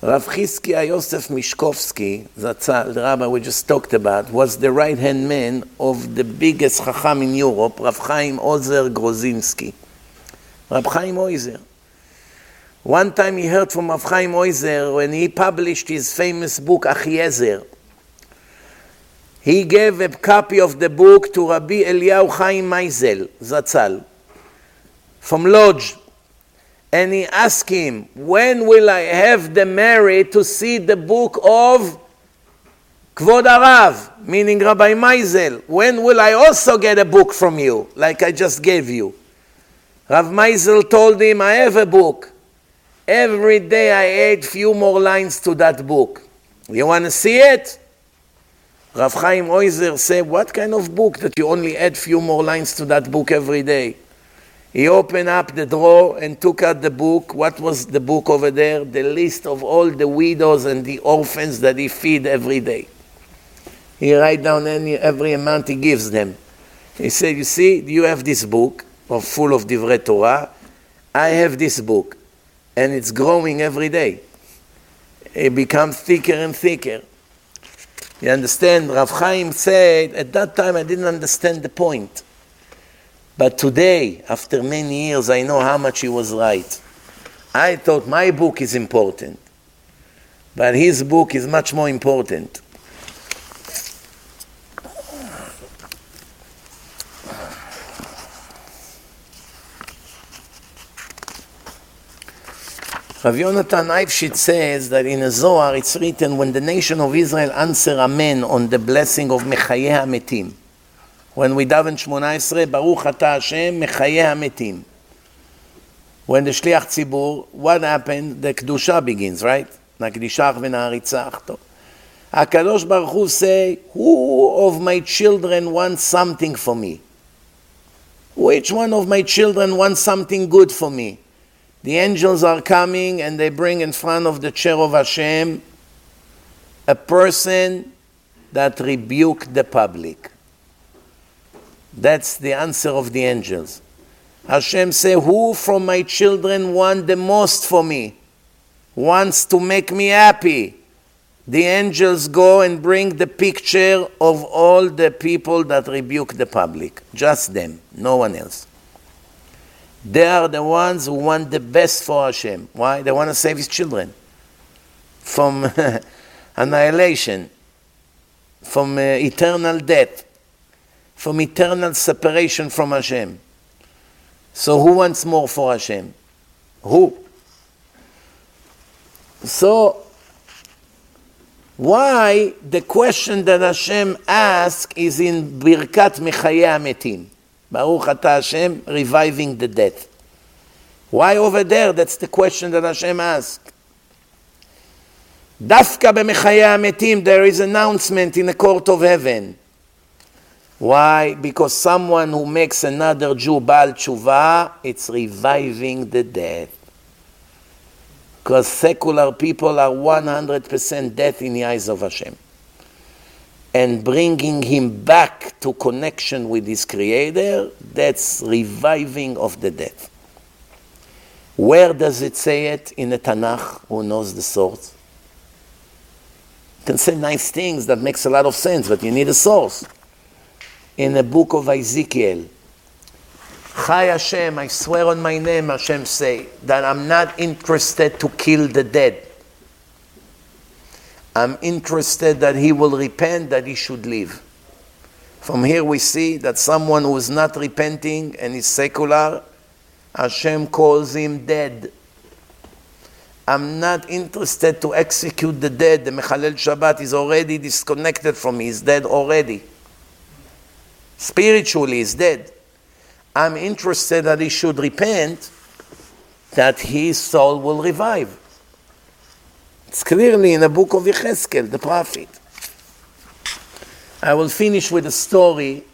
Rav Chizkia Yosef Mishkovsky, the rabbi we just talked about, was the right-hand man of the biggest chacham in Europe, Rav Chaim Ozer Grodzinski. Rav Chaim Ozer. One time he heard from Rav Oizer when he published his famous book Achiezer. He gave a copy of the book to Rabbi Eliyahu Chaim Meisel, Zatzal, from Lodz. And he asked him, when will I have the merit to see the book of Kvod Arav, meaning Rabbi Meisel? When will I also get a book from you, like I just gave you? Rav Meisel told him, I have a book. Every day I add few more lines to that book. You want to see it? Rav Chaim Oizer said, what kind of book that you only add few more lines to that book every day? He opened up the drawer and took out the book. What was the book over there? The list of all the widows and the orphans that he feed every day. He write down any, every amount he gives them. He said, you see, you have this book full of Divrei Torah. I have this book and it's growing every day. It becomes thicker and thicker. You understand? Rav Chaim said, at that time I didn't understand the point. But today, after many years, I know how much he was right. I thought my book is important, but his book is much more important. Rav Yonatan Eifshitz says that in a Zohar it's written when the nation of Israel answer Amen on the blessing of Mechayeh HaMetim. When we daven Shmona Esrei, Baruch Ata Hashem Mechayeh HaMetim. When the Shliach Tzibur, what happened? The Kedusha begins, right? Nakdishach v'na'aritzach. HaKadosh Baruch Hu say, who of my children wants something for me? Which one of my children wants something good for me? The angels are coming and they bring in front of the chair of Hashem a person that rebuked the public. That's the answer of the angels. Hashem say, who from my children want the most for me? Wants to make me happy? the angels go and bring the picture of all the people that rebuke the public. Just them, no one else. They are the ones who want the best for Hashem. Why? They want to save his children from annihilation, from uh, eternal death, from eternal separation from Hashem. So, who wants more for Hashem? Who? So, why the question that Hashem asks is in Birkat Mechayei Ametim. Baruch Ata Hashem, reviving the dead. Why over there? That's the question that Hashem asked. Dafka b'mechayei ametim, there is announcement in the court of heaven. Why? Because someone who makes another Jew Baal Tshuva, it's reviving the dead because secular people are 100% dead in the eyes of Hashem. And bringing him back to connection with his Creator, that's reviving of the dead. Where does it say it in the Tanakh? Who knows the source? You can say nice things that makes a lot of sense, but you need a source. In the book of Ezekiel, Chai Hashem, I swear on my name, Hashem say, that I'm not interested to kill the dead. I'm interested that he will repent, that he should live. From here we see that someone who is not repenting and is secular, Hashem calls him dead. I'm not interested to execute the dead. The Mechalel Shabbat is already disconnected from me, he's dead already. Spiritually, he's dead. I'm interested that he should repent, that his soul will revive. It's clearly in the book of Yecheskel, the prophet. I will finish with a story.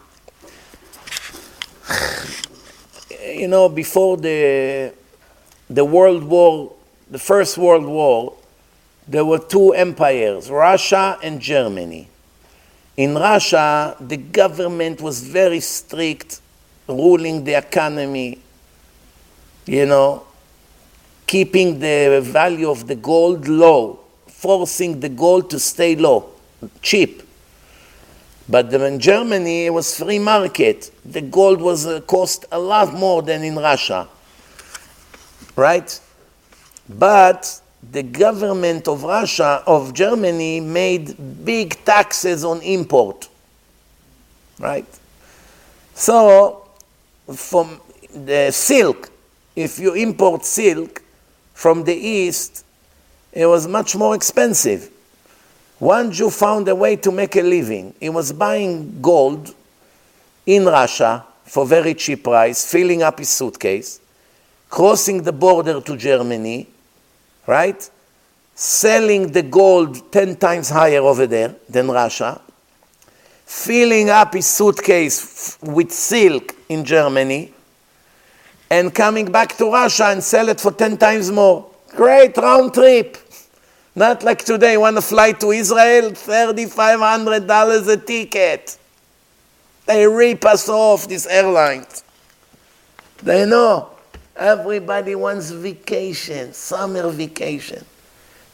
You know, before the, the World War, the First World War, there were two empires, Russia and Germany. In Russia, the government was very strict ruling the economy, you know, keeping the value of the gold low, forcing the gold to stay low, cheap. But in Germany, it was free market. The gold was uh, cost a lot more than in Russia, right? But the government of Russia, of Germany, made big taxes on import, right? So from the silk, if you import silk from the east, it was much more expensive. One Jew found a way to make a living. He was buying gold in Russia for very cheap price, filling up his suitcase, crossing the border to Germany, right? Selling the gold 10 times higher over there than Russia, filling up his suitcase with silk in Germany and coming back to Russia and sell it for 10 times more. Great round trip. Not like today, want to fly to Israel, $3,500 a ticket. They rip us off, these airlines. They know. Everybody wants vacation, summer vacation.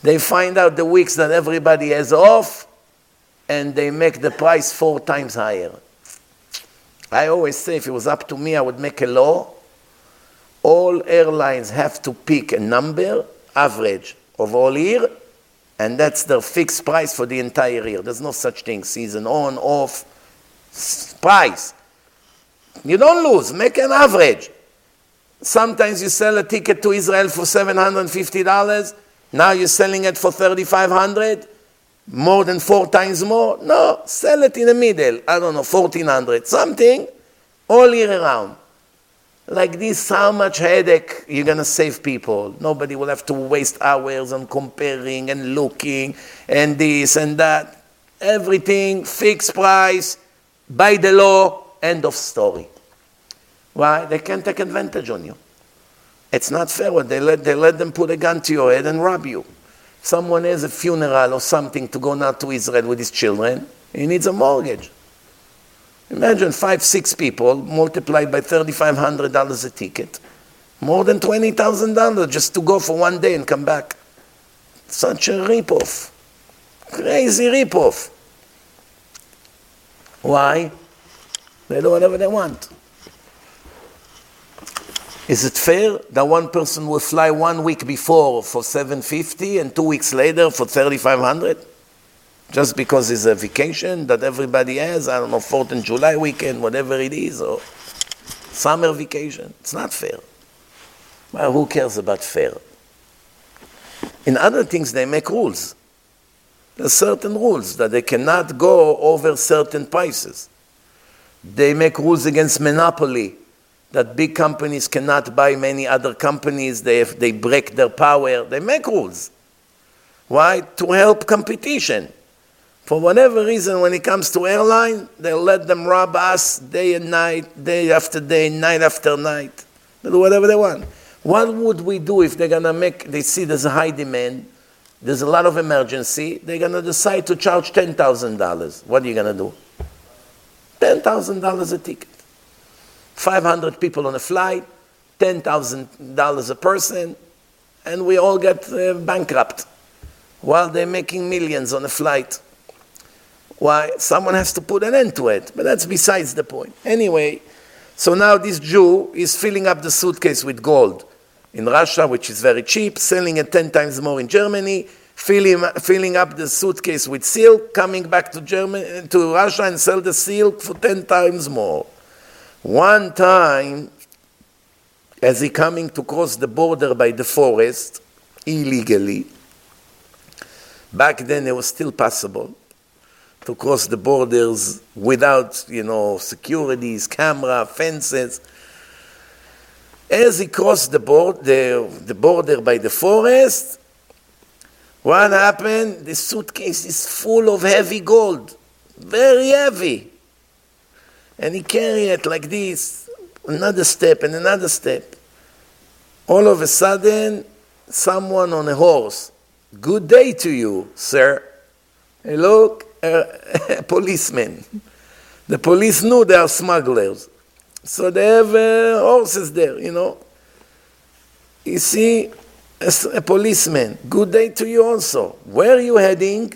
They find out the weeks that everybody has off, and they make the price four times higher. I always say if it was up to me, I would make a law. All airlines have to pick a number, average of all year, and that's their fixed price for the entire year. There's no such thing, season on, off, price. You don't lose, make an average. Sometimes you sell a ticket to Israel for $750, now you're selling it for 3500 more than four times more? No, sell it in the middle. I don't know, 1400, something, all year around. Like this, how much headache you're going to save people? Nobody will have to waste hours on comparing and looking and this and that. Everything fixed price, by the law, end of story. Why? They can't take advantage on you. It's not fair when they let, they let them put a gun to your head and rob you. Someone has a funeral or something to go now to Israel with his children, he needs a mortgage. Imagine five, six people multiplied by $3,500 a ticket. More than $20,000 just to go for one day and come back. Such a ripoff. Crazy ripoff. Why? They do whatever they want. Is it fair that one person will fly one week before for 750 and two weeks later for 3500? Just because it's a vacation that everybody has, I don't know, 4th and July weekend, whatever it is, or summer vacation. It's not fair. Well, who cares about fair? In other things, they make rules. There are certain rules that they cannot go over certain prices. They make rules against monopoly, that big companies cannot buy many other companies, they, they break their power. They make rules. Why? To help competition. For whatever reason, when it comes to airline, they let them rob us day and night, day after day, night after night. They do whatever they want. What would we do if they're gonna make, they see there's a high demand, there's a lot of emergency, they're gonna decide to charge $10,000. What are you gonna do? $10,000 a ticket. 500 people on a flight, $10,000 a person, and we all get uh, bankrupt while they're making millions on a flight. Why? Someone has to put an end to it, but that's besides the point. Anyway, so now this Jew is filling up the suitcase with gold in Russia, which is very cheap, selling it 10 times more in Germany, filling, filling up the suitcase with silk, coming back to, Germany, to Russia and sell the silk for 10 times more. One time, as he coming to cross the border by the forest, illegally, back then it was still possible to cross the borders without, you know, securities, camera, fences. As he crossed the, board, the, the border by the forest, what happened? The suitcase is full of heavy gold, very heavy. And he carried it like this, another step and another step. All of a sudden, someone on a horse, good day to you, sir. Hey, look, a, a. The police knew they are smugglers. So they have uh, horses there, you know. You see, a, a, policeman, good day to you also. Where are you heading?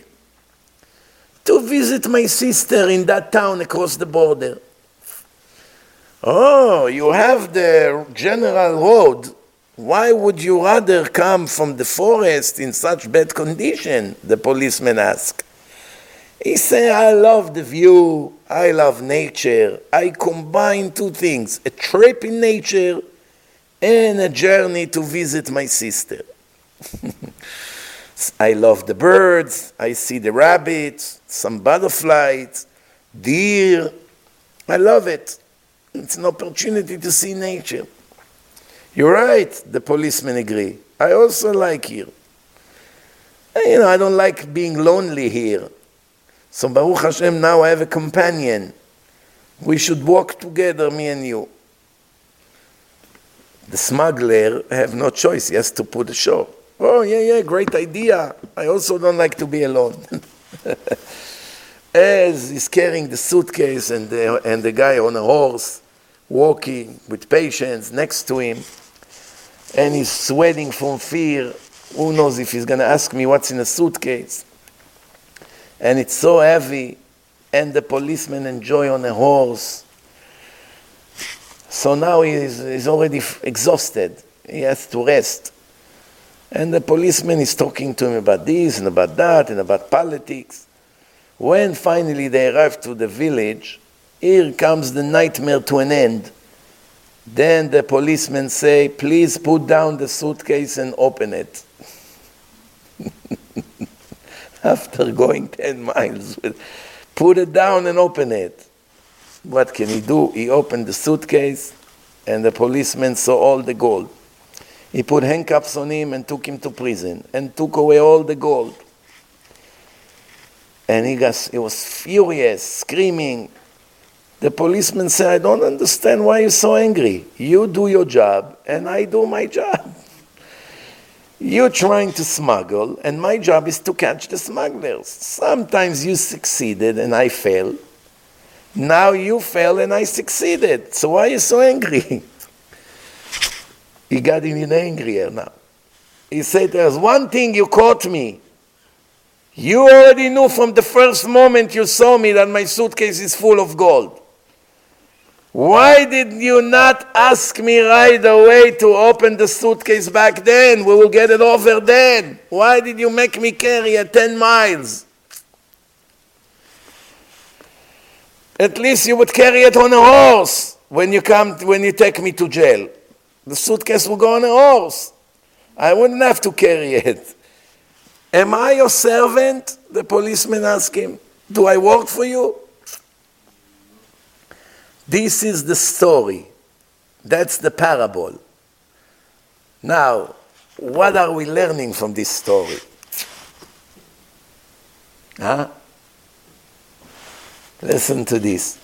To visit my sister in that town across the border. Oh, you have the general road. Why would you rather come from the forest in such bad condition? The policeman asked. He said, I love the view, I love nature. I combine two things a trip in nature and a journey to visit my sister. I love the birds, I see the rabbits, some butterflies, deer. I love it. It's an opportunity to see nature. You're right, the policemen agree. I also like here. You know, I don't like being lonely here. So Baruch Hashem, now I have a companion. We should walk together, me and you. The smuggler have no choice. He has to put ashore. Oh, yeah, yeah, great idea. I also don't like to be alone. As he's carrying the suitcase and the, and the guy on a horse, walking with patience next to him, and he's sweating from fear. Who knows if he's going to ask me what's in a suitcase? And it's so heavy, and the policeman enjoy on a horse. So now he's, he's already exhausted. He has to rest. And the policeman is talking to him about this and about that and about politics. When finally they arrive to the village, here comes the nightmare to an end. Then the policeman say, please put down the suitcase and open it. after going 10 miles. Put it down and open it. What can he do? He opened the suitcase, and the policeman saw all the gold. He put handcuffs on him and took him to prison and took away all the gold. And he, got, he was furious, screaming. The policeman said, I don't understand why you're so angry. You do your job, and I do my job. You're trying to smuggle, and my job is to catch the smugglers. Sometimes you succeeded, and I failed. Now you failed, and I succeeded. So why are you so angry? he got even angrier now. He said, There's one thing you caught me. You already knew from the first moment you saw me that my suitcase is full of gold. Why did you not ask me right away to open the suitcase back then? We will get it over then. Why did you make me carry it 10 miles? At least you would carry it on a horse when you come when you take me to jail. The suitcase will go on a horse. I wouldn't have to carry it. Am I your servant? The policeman asked him. Do I work for you? This is the story. That's the parable. Now, what are we learning from this story? Huh? Listen to this.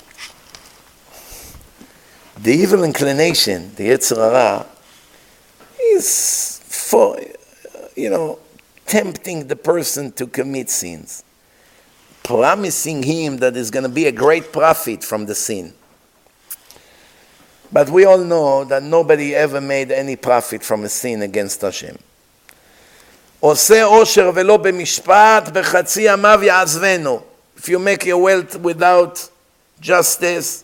The evil inclination, the Yetzer Hara, is for, you know, tempting the person to commit sins, promising him that there's going to be a great profit from the sin. But we all know that nobody ever made any profit from a sin against Hashem. עושה עושר ולא במשפט, בחצי ימיו יעזבנו. If you make your wealth without justice,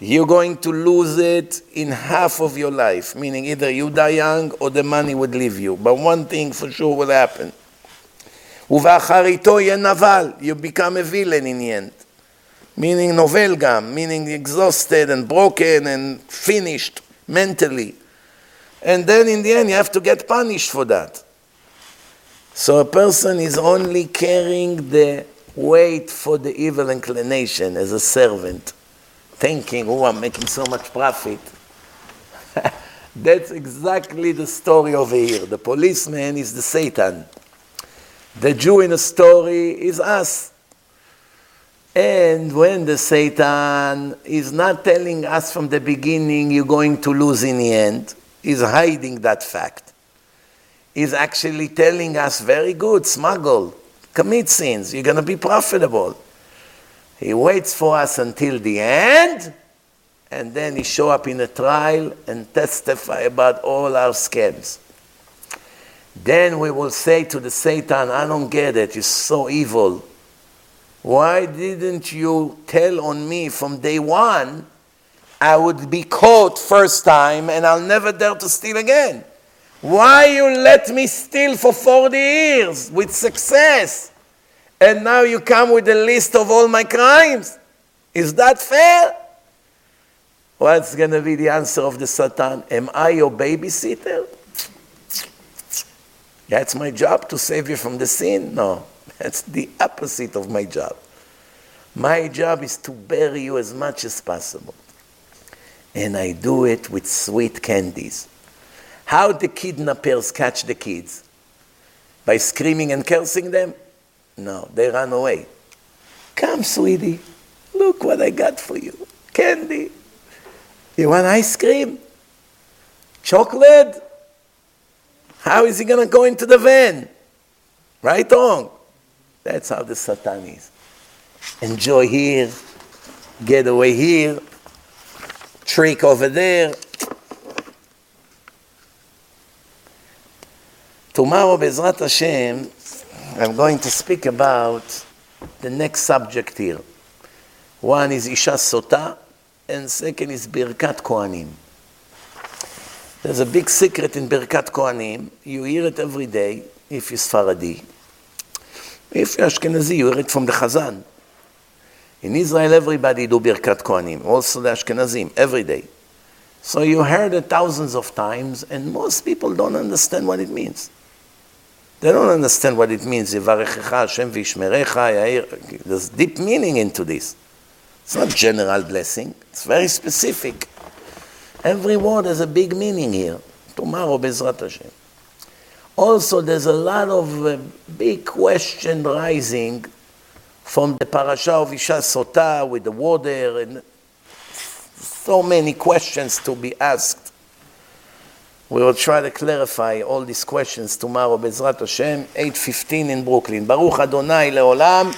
you're going to lose it in half of your life, meaning either you die young or the money would leave you. But one thing for sure will happen. ובאחריתו יהיה נבל, you become a villain in the end meaning novel gam, meaning exhausted and broken and finished mentally. And then in the end, you have to get punished for that. So a person is only carrying the weight for the evil inclination as a servant, thinking, oh, I'm making so much profit. That's exactly the story over here. The policeman is the Satan. The Jew in the story is us. And when the Satan is not telling us from the beginning you're going to lose in the end, he's hiding that fact. He's actually telling us, very good, smuggle, commit sins, you're going to be profitable. He waits for us until the end, and then he show up in a trial and testify about all our scams. Then we will say to the Satan, I don't get it, you're so evil. Why didn't you tell on me from day one? I would be caught first time and I'll never dare to steal again. Why you let me steal for 40 years with success? And now you come with a list of all my crimes? Is that fair? What's going to be the answer of the Satan? Am I your babysitter? That's my job to save you from the sin? No. That's the opposite of my job. My job is to bury you as much as possible. And I do it with sweet candies. How the kidnappers catch the kids? By screaming and cursing them? No, they run away. Come, sweetie, look what I got for you. Candy. You want ice cream? Chocolate? How is he going to go into the van? Right on. That's how the Satan is. Enjoy here, get away here, trick over there. Tomorrow, Bezrat Hashem, I'm going to speak about the next subject here. One is Isha Sota, and second is Birkat Kohanim. There's a big secret in Birkat Kohanim. You hear it every day if you're Sfaradi. If you're Ashkenazi, you it from the Chazan. In Israel, everybody do Birkat Kohanim, also the Ashkenazim, every day. So you heard it thousands of times, and most people don't understand what it means. They don't understand what it means. Hashem There's deep meaning into this. It's not general blessing. It's very specific. Every word has a big meaning here. Tomorrow, Bezrat Hashem Also, there's a lot of uh, big question rising from the parasha of Isha Sota with the water and so many questions to be asked. We will try to clarify all these questions tomorrow, Bezrat Hashem, 8.15 in Brooklyn. Baruch Adonai לעולם,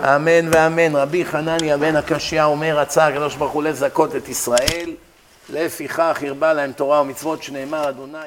אמן ואמן. רבי חנניה בן הקשיא אומר, רצה הקדוש ברוך הוא לזכות את ישראל, לפיכך הרבה להם תורה ומצוות שנאמר אדוני